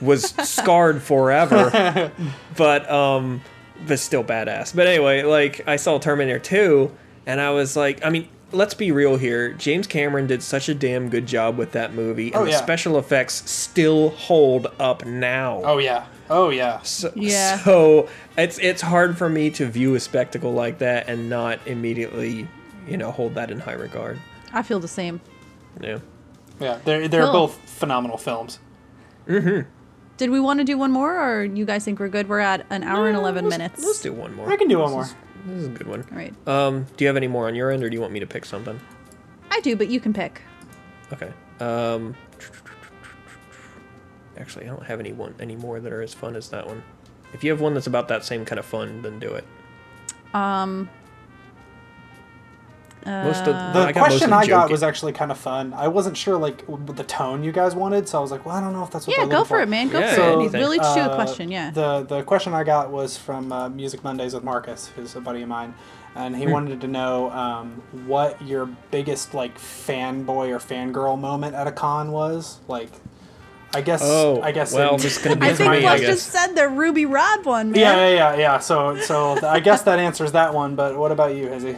was, was scarred forever. but um, but still badass. But anyway, like I saw Terminator Two, and I was like, I mean. Let's be real here. James Cameron did such a damn good job with that movie, and Oh, the special effects still hold up now. Oh yeah. Oh yeah. So, Yeah. so it's it's hard for me to view a spectacle like that and not immediately, you know, hold that in high regard. I feel the same. Yeah. Yeah. They're they're Cool. both phenomenal films. Did we want to do one more, or you guys think we're good? We're at an hour and 11 Let's- minutes. Let's do one more. I can do one more. This is a good one. All right. Um, do you have any more on your end, or do you want me to pick something? I do, but you can pick. Okay. Um, actually, I don't have any one any more that are as fun as that one. If you have one that's about that same kind of fun, then do it. Um. Most of uh, The I got most question of I got was actually kind of fun. I wasn't sure like the tone you guys wanted, so I was like, well, I don't know if that's what yeah, go looking for it, man. Go Yeah, for it. Really just do a Uh, question, yeah. The the question I got was from uh, Music Mondays with Marcus, who's a buddy of mine, and Hmm. he wanted to know um, what your biggest like fanboy or fangirl moment at a con was. Like, I guess. Oh, I guess. well, in- this gonna be I think for my- me, I Flush guess. just said the Ruby Rhod one, man. Yeah, yeah, yeah, yeah. So, so I guess that answers that one. But what about you, Izzy?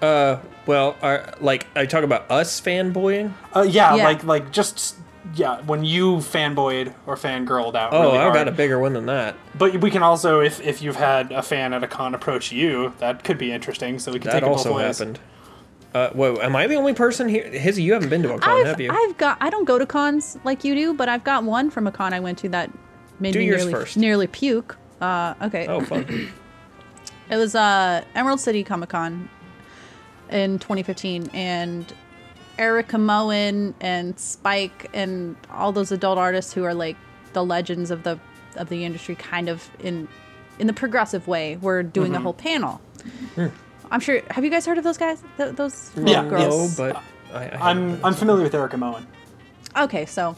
Uh, well, are, like I talk about us fanboying. Uh, yeah, Yeah. like like just yeah, when you fanboyed or fangirled out. Oh, really I've got a bigger one than that. But we can also, if if you've had a fan at a con approach you, that could be interesting. So we can That take it also both ways. happened. Uh, whoa, am I the only person here? Hizzy, you haven't been to a con, I've, have you? I've got. I don't go to cons like you do, but I've got one from a con I went to that made Do me nearly, first. nearly puke. Uh, okay. oh, fun. It was uh, Emerald City Comic Con in 2015, and Erica Moen and Spike and all those adult artists who are like the legends of the of the industry, kind of in in the progressive way, were doing a whole panel. I'm sure. Have you guys heard of those guys? Th- those Yeah, girls? no, yes. but I, I I'm been, I'm so- familiar with Erica Moen. Okay, so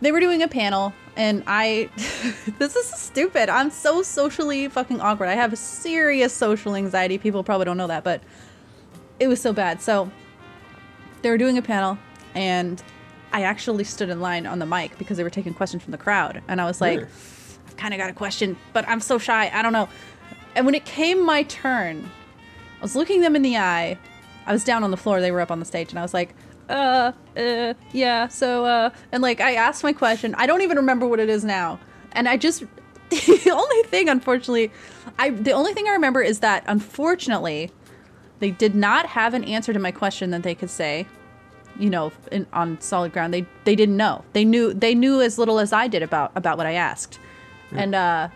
they were doing a panel, and I. this is stupid. I'm so socially fucking awkward. I have serious social anxiety. People probably don't know that, but it was so bad. So they were doing a panel, and I actually stood in line on the mic because they were taking questions from the crowd. And I was like, Weird. I've kind of got a question, but I'm so shy. I don't know. And when it came my turn, I was looking them in the eye. I was down on the floor. They were up on the stage, and I was like, uh, uh, yeah. So, uh, and like I asked my question. I don't even remember what it is now. And I just, the only thing, unfortunately, I the only thing I remember is that unfortunately, they did not have an answer to my question that they could say. You know, in, on solid ground. They they didn't know. They knew they knew as little as I did about about what I asked, and uh,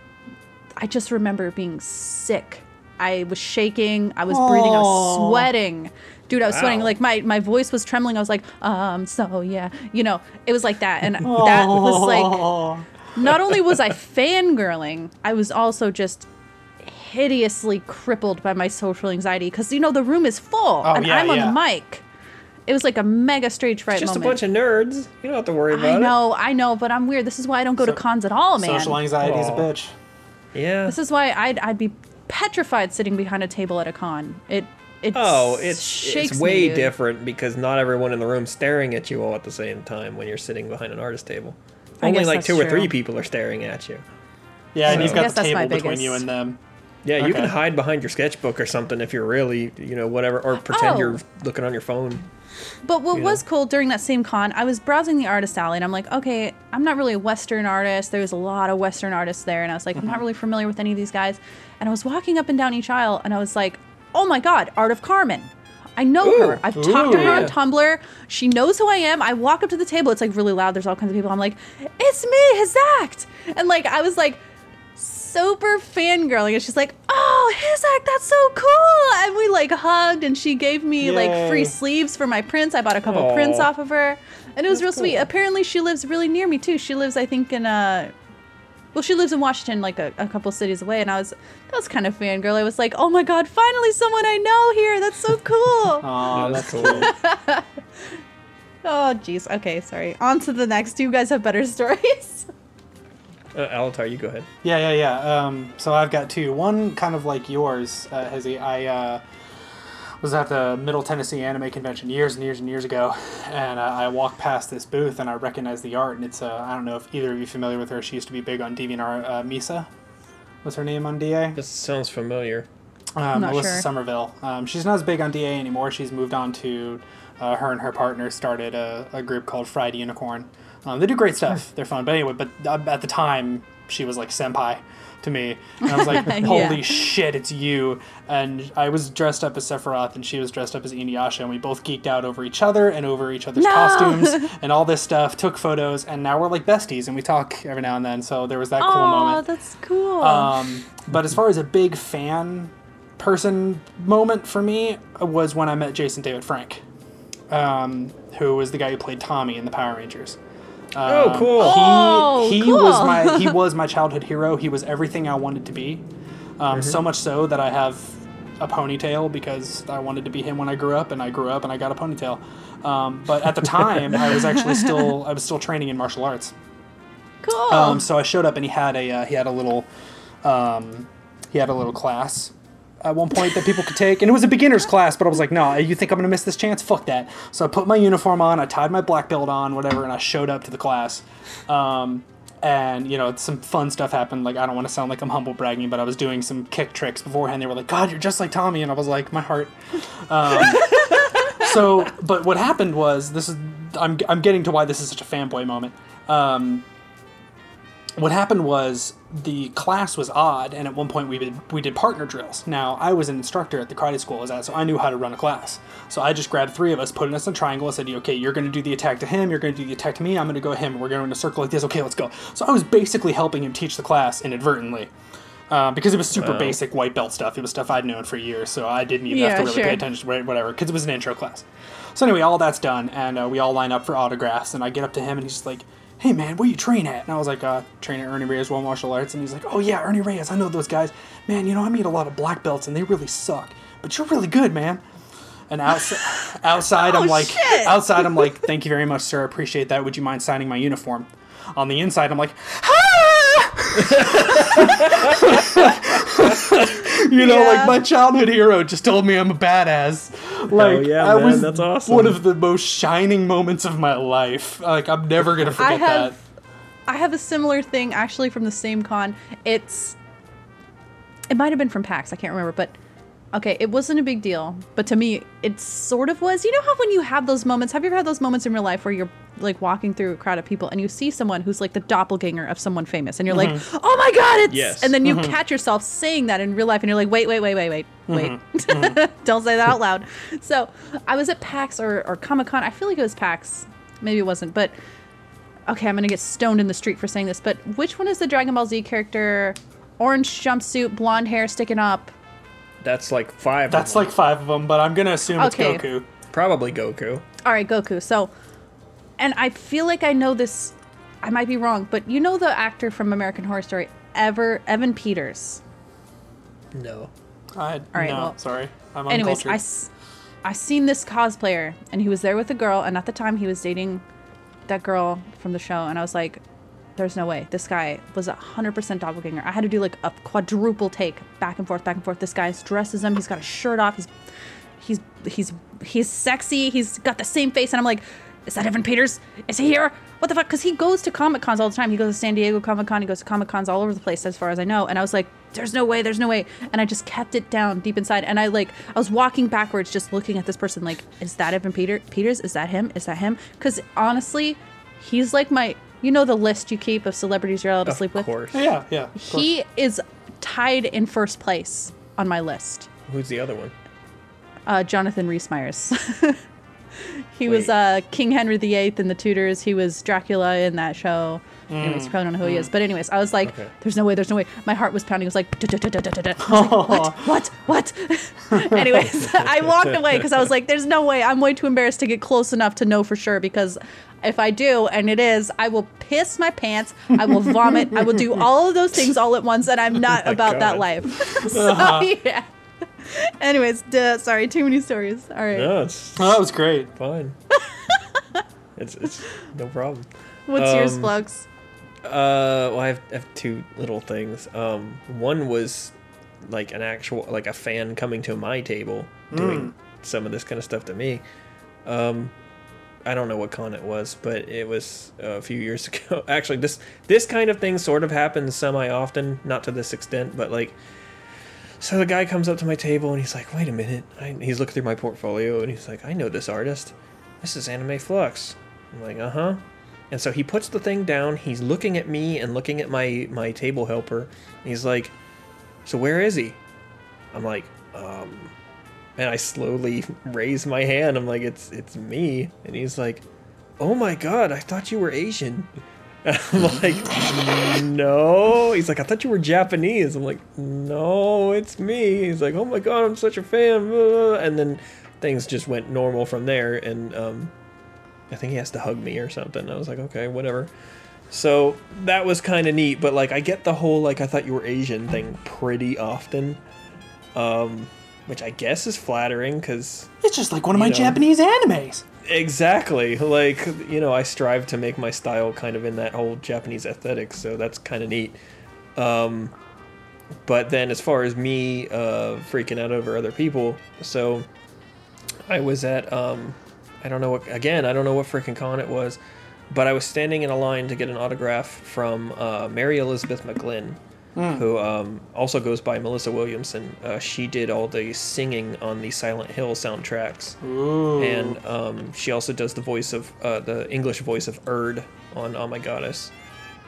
I just remember being sick. I was shaking. I was breathing. I was sweating dude, I was sweating. Like my my voice was trembling. I was like, um, so yeah, you know, it was like that, and that was like. Oh. Not only was I fangirling, I was also just hideously crippled by my social anxiety because you know the room is full Oh, and yeah, I'm on yeah. the mic. It was like a mega stage fright Just a bunch of nerds. You don't have to worry about I know, I know, but I'm weird. This is why I don't go to cons at all, man. Social anxiety is a bitch. Yeah. This is why I'd I'd be petrified sitting behind a table at a con. It it Oh, it's shakes it's way dude. different because not everyone in the room staring at you all at the same time when you're sitting behind an artist table. I Only like that's two or three people are staring at you. Yeah, and So- you've got the table between you and them. Yeah, you can hide behind your sketchbook or something if you're really, you know, whatever, or pretend Oh. you're looking on your phone. But what you was know? cool during that same con, I was browsing the artist alley and I'm like, okay, I'm not really a Western artist. There's a lot of Western artists there. And I was like, I'm Mm-hmm. not really familiar with any of these guys. And I was walking up and down each aisle and I was like, oh my God, Art of Carmen. I know Ooh. her. I've talked to her on Tumblr. She knows who I am. I walk up to the table. It's like really loud. There's all kinds of people. I'm like, it's me, his act. And like, I was like, super fangirling and she's like oh his act that's so cool and we like hugged and she gave me like free sleeves for my prints i bought a couple Aw. prints off of her and it was That's real sweet apparently she lives really near me too she lives i think in uh well she lives in washington like a, a couple cities away and i was that was kind of fangirl i was like oh my god finally someone i know here that's so cool Oh, That's that's cool. oh jeez okay sorry on to the next do you guys have better stories uh, Alatar, you go ahead. Yeah, yeah, yeah. Um, so I've got two. One kind of like yours, uh, Hezzy. I uh, was at the Middle Tennessee Anime Convention years and years and years ago, and uh, I walked past this booth and I recognized the art. And it's uh, I don't know if either of you are familiar with her. She used to be big on DeviantArt. Uh, Misa, what's her name on DA? This sounds familiar. Um, Melissa sure. Somerville. Um, she's not as big on DA anymore. She's moved on to uh, her and her partner started a, a group called Fried Unicorn. Um, they do great stuff. They're fun. But anyway, but uh, at the time, she was like senpai to me. And I was like, Yeah. holy shit, it's you. And I was dressed up as Sephiroth and she was dressed up as Inuyasha. And we both geeked out over each other and over each other's No! costumes and all this stuff, took photos, and now we're like besties and we talk every now and then. So there was that cool oh moment. that's cool Um, but as far as a big fan person moment for me was when I met Jason David Frank, um, who was the guy who played Tommy in the Power Rangers. Oh, cool. He Oh, he cool. was my he was my childhood hero. He was everything I wanted to be. Um, So much so that I have a ponytail because I wanted to be him when I grew up, and I grew up and I got a ponytail. Um, but at the time, I was actually still I was still training in martial arts. cool Um, so I showed up and he had a uh, he had a little um, he had a little class at one point that people could take, and it was a beginner's class. But I was like, no, you think I'm gonna miss this chance? Fuck that. So I put my uniform on, I tied my black belt on, whatever, and I showed up to the class. Um, and you know, some fun stuff happened. Like I don't want to sound like I'm humble bragging, but I was doing some kick tricks beforehand. They were like, "God, you're just like Tommy," and I was like, "My heart." Um, so, but what happened was this is I'm I'm getting to why this is such a fanboy moment. Um, what happened was the class was odd, and at one point we did we did partner drills. Now I was an instructor at the karate school I was at, so I knew how to run a class. So I just grabbed three of us, put us in a triangle, and said, "Okay, you're going to do the attack to him. You're going to do the attack to me. I'm going to go him. We're going in a circle like this. Okay, let's go." So I was basically helping him teach the class inadvertently. Uh, because it was super Wow. basic white belt stuff. It was stuff I'd known for years, so I didn't even Yeah, have to really sure. pay attention to whatever, because it was an intro class. So anyway, all that's done, and uh, we all line up for autographs, and I get up to him, and he's just like, "Hey man, where you train at?" And I was like, uh, "Train at Ernie Reyes World Martial Arts," and he's like, "Oh yeah, Ernie Reyes, I know those guys. Man, you know I meet a lot of black belts, and they really suck, but you're really good, man." And outside, outside I'm Oh, like, shit. outside I'm like, "Thank you very much, sir. Appreciate that. Would you mind signing my uniform?" On the inside, I'm like, "Ah!" you know, Yeah. like my childhood hero just told me I'm a badass. Like yeah, that man, was that's awesome. one of the most shining moments of my life. Like I'm never gonna forget I forget have that. I have a similar thing actually from the same con. It's it might have been from PAX, I can't remember, but okay, it wasn't a big deal, but to me it sort of was. You know how when you have those moments, have you ever had those moments in real life where you're like walking through a crowd of people and you see someone who's like the doppelganger of someone famous and you're like, Mm-hmm. "Oh my god, it's" Yes. and then you catch yourself saying that in real life and you're like, "Wait, wait, wait, wait, wait. Wait. Mm-hmm. Don't say that out loud." So, I was at PAX or or Comic-Con. I feel like it was PAX. Maybe it wasn't, but okay, I'm gonna get stoned in the street for saying this, but which one is the Dragon Ball Z character? Orange jumpsuit, blonde hair sticking up. That's like five. That's of them. like five of them, but I'm gonna assume Okay. it's Goku. probably Goku. All right, Goku. So, and I feel like I know this. I might be wrong, but you know the actor from American Horror Story, Ever Evan Peters. No. I, All right, no, well- sorry. I'm Anyways, I, uncultured. s- I seen this cosplayer, and he was there with a girl, and at the time he was dating that girl from the show, and I was like, "There's no way this guy was a hundred percent doppelganger." I had to do like a quadruple take, back and forth, back and forth. This guy dressed as him. He's got a shirt off. He's he's he's he's sexy. He's got the same face, and I'm like, "Is that Evan Peters? Is he here? What the fuck?" Because he goes to comic cons all the time. He goes to San Diego Comic Con. He goes to comic cons all over the place, as far as I know. And I was like, "There's no way. There's no way." And I just kept it down deep inside. And I like I was walking backwards, just looking at this person, like, "Is that Evan Peter Peters? Is that him? Is that him?" Because honestly, he's like my. You know the list you keep of celebrities you're allowed to Of sleep with. Of course. yeah, yeah. of course. He is tied in first place on my list Who's the other one? uh, Jonathan Rhys Meyers. he was Wait. uh, King Henry VIII in The Tudors. He was Dracula in that show. Anyways, mm. you probably don't know who he is. Mm. But anyways, I was like, Okay. "There's no way. There's no way." My heart was pounding. It was like, "Da-da-da-da-da-da." I was like, "What? What? What?" anyways, I walked away because I was like, "There's no way. I'm way too embarrassed to get close enough to know for sure because." If I do, and it is, I will piss my pants. I will vomit. I will do all of those things all at once, and I'm not my about that God. life. so uh-huh. yeah. Anyways, duh, sorry, too many stories. All right. No, it's Oh, that was great. fine. it's it's no problem. What's yours, Um, Flux? Uh, well, I have, I have two little things. Um, one was like an actual, like a fan coming to my table doing some of this kind of stuff to me. Um, I don't know what con it was, but it was a few years ago. Actually, this this kind of thing sort of happens semi often, not to this extent, but like. So the guy comes up to my table and he's like, "Wait a minute!" I, he's looking through my portfolio and he's like, "I know this artist. This is Anime Flux." I'm like, "Uh huh." And so he puts the thing down. He's looking at me and looking at my my table helper. He's like, "So where is he?" I'm like, "Um," and I slowly raise my hand. I'm like, "It's it's me." And he's like, "Oh my god, I thought you were Asian." I'm like, "No." He's like, "I thought you were Japanese." I'm like, "No, it's me." He's like, "Oh my god, I'm such a fan." And then things just went normal from there. And um, I think he has to hug me or something. I was like, okay, whatever. So that was kind of neat, but like I get the whole like I thought you were Asian thing pretty often, um, which I guess is flattering because It's just like one of my know. Japanese animes. exactly like you know I strive to make my style kind of in that whole Japanese aesthetic, so that's kind of neat. Um, but then as far as me uh, freaking out over other people, so I was at um, I don't know what again I don't know what freaking con it was, but I was standing in a line to get an autograph from uh, Mary Elizabeth McGlynn, who um, also goes by Melissa Williamson. Uh, she did all the singing on the Silent Hill soundtracks, Ooh. and um, she also does the voice of uh, the English voice of Urd on Oh My Goddess.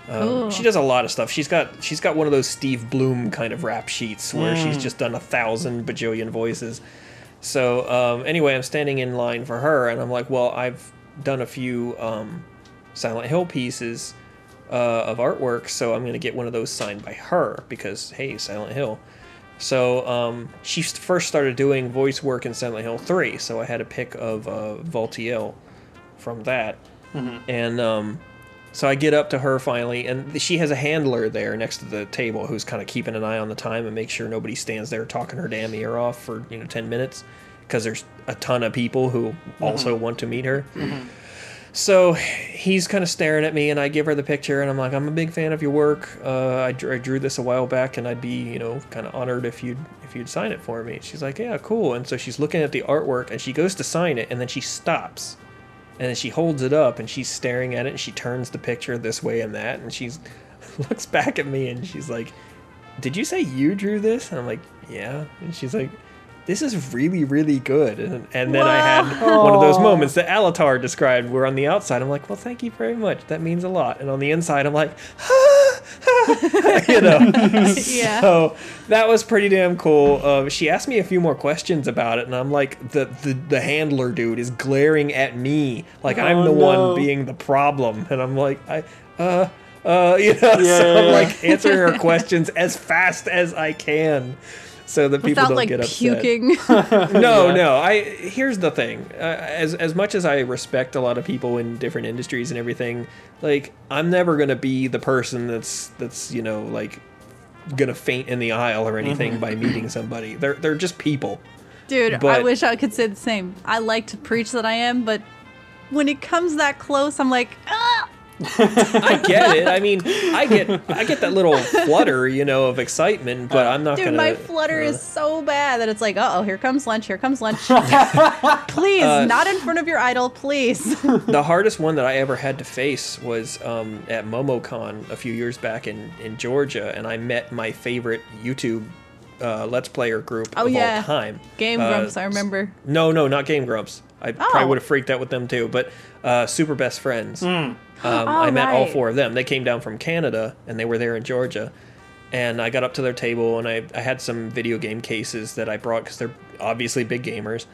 Um, she does a lot of stuff. She's got she's got one of those Steve Blum kind of rap sheets where she's just done a thousand bajillion voices. So um, anyway, I'm standing in line for her, and I'm like, well, I've done a few um, Silent Hill pieces uh, of artwork, so I'm gonna get one of those signed by her because hey, Silent Hill. So um, she first started doing voice work in Silent Hill 3, so I had a pic of uh, Valtiel from that. And um, so I get up to her finally, and she has a handler there next to the table who's kind of keeping an eye on the time and make sure nobody stands there talking her damn ear off for you know ten minutes, because there's a ton of people who also want to meet her. So he's kind of staring at me, and I give her the picture, and I'm like, I'm a big fan of your work. Uh, I, drew, I drew this a while back, and I'd be, you know, kind of honored if you'd if you'd sign it for me. She's like, Yeah, cool. And so she's looking at the artwork, and she goes to sign it, and then she stops, and then she holds it up, and she's staring at it, and she turns the picture this way and that, and she's looks back at me, and she's like, Did you say you drew this? And I'm like, Yeah. And she's like. This is really, really good. And, and then I had one of those moments that Alatar described where on the outside I'm like, well, thank you very much. That means a lot. And on the inside I'm like, you know. Yeah. So that was pretty damn cool. Uh, she asked me a few more questions about it, and I'm like, the, the, the handler dude is glaring at me like I'm Oh, the no. one being the problem. And I'm like, I, uh, uh, you know, Yeah, so yeah, I'm yeah. like answering her questions as fast as I can. So that people Without don't like get upset. puking. No, Yeah. no. I here's the thing. Uh, as as much as I respect a lot of people in different industries and everything, like I'm never gonna be the person that's that's you know like gonna faint in the aisle or anything by meeting somebody. They're they're just people. Dude, I wish I could say the same. I like to preach that I am, but when it comes that close, I'm like, ah! I get it. I mean, I get I get that little flutter, you know, of excitement, but I'm not dude, gonna. my flutter uh, is so bad that it's like, uh oh, here comes lunch, here comes lunch. please, Uh, not in front of your idol, please. the hardest one that I ever had to face was um, at MomoCon a few years back in, in Georgia, and I met my favorite YouTube uh, Let's Player group Oh, of yeah. all time. Game Uh, Grumps, I remember. No, no, not Game Grumps. I Oh. probably would have freaked out with them too, but uh, Super Best Friends. Um, I met all Oh, four of them. They came down from Canada, and they were there in Georgia. And I got up to their table, and I, I had some video game cases that I brought because they're obviously big gamers.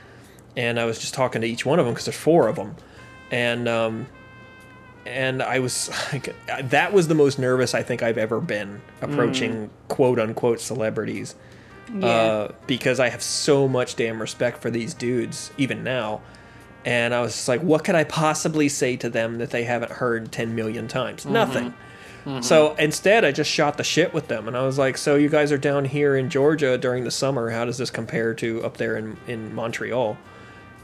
And I was just talking to each one of them because there's four of them. And um, and I was like, that was the most nervous I think I've ever been approaching quote unquote celebrities Yeah. uh, because I have so much damn respect for these dudes, even now. And I was just like, what could I possibly say to them that they haven't heard 10 million times? Nothing. So instead, I just shot the shit with them. And I was like, so you guys are down here in Georgia during the summer. How does this compare to up there in, in Montreal?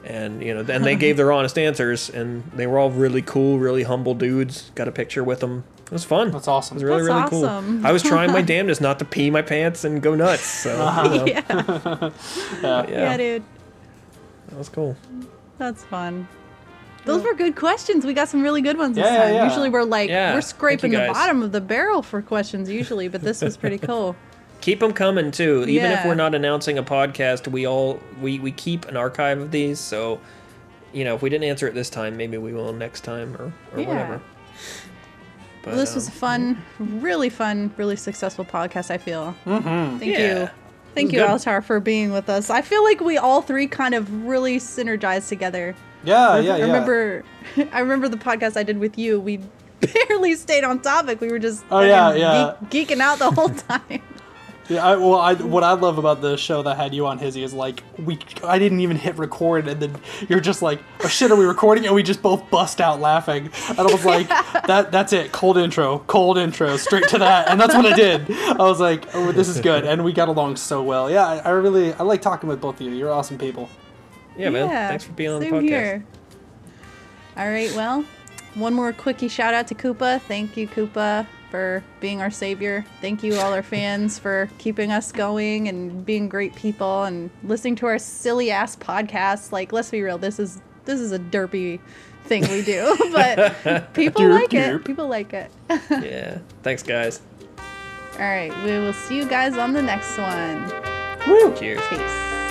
And, you know, then they gave their honest answers. And they were all really cool, really humble dudes. Got a picture with them. It was fun. That's awesome. It was really, That's really awesome. cool. I was trying my damnedest not to pee my pants and go nuts. So, you uh-huh. know, yeah. yeah, yeah, dude. that was cool. That's fun. Those were good questions. We got some really good ones this Yeah, yeah, time. yeah. Usually we're like Yeah, we're scraping the bottom of the barrel for questions usually, but this was pretty cool. Keep them coming too. Even if we're not announcing a podcast, we all we we keep an archive of these. So, you know, if we didn't answer it this time, maybe we will next time or or Yeah. whatever. But, Well, this was a um, fun, really fun, really successful podcast. I feel. Mm-hmm. Thank Yeah. you, thank you, good. Alatar, for being with us. I feel like we all three kind of really synergized together. Yeah, I yeah, yeah. remember, I remember the podcast I did with you. We barely stayed on topic. We were just Oh, yeah, yeah. geek- geeking out the whole time. Yeah, I, well, I, what I love about the show that had you on Hizzy is like we, I didn't even hit record, and then you're just like, "Oh shit, are we recording?" And we just both bust out laughing, and I was like, "That, that's it, cold intro, cold intro, straight to that," and that's what I did. I was like, "Oh, this is good," and we got along so well. Yeah, I, I really, I like talking with both of you. You're awesome people. yeah, man. Thanks for being on the podcast. Here. All right, well, one more quickie shout out to Koopa. Thank you, Koopa, for being our savior. Thank you, all our fans, for keeping us going and being great people and listening to our silly ass podcasts. Like, let's be real, this is this is a derpy thing we do, but people Derp, like derp. it. People like it. Yeah. Thanks, guys. all right, we will see you guys on the next one. Woo! Cheers. Peace.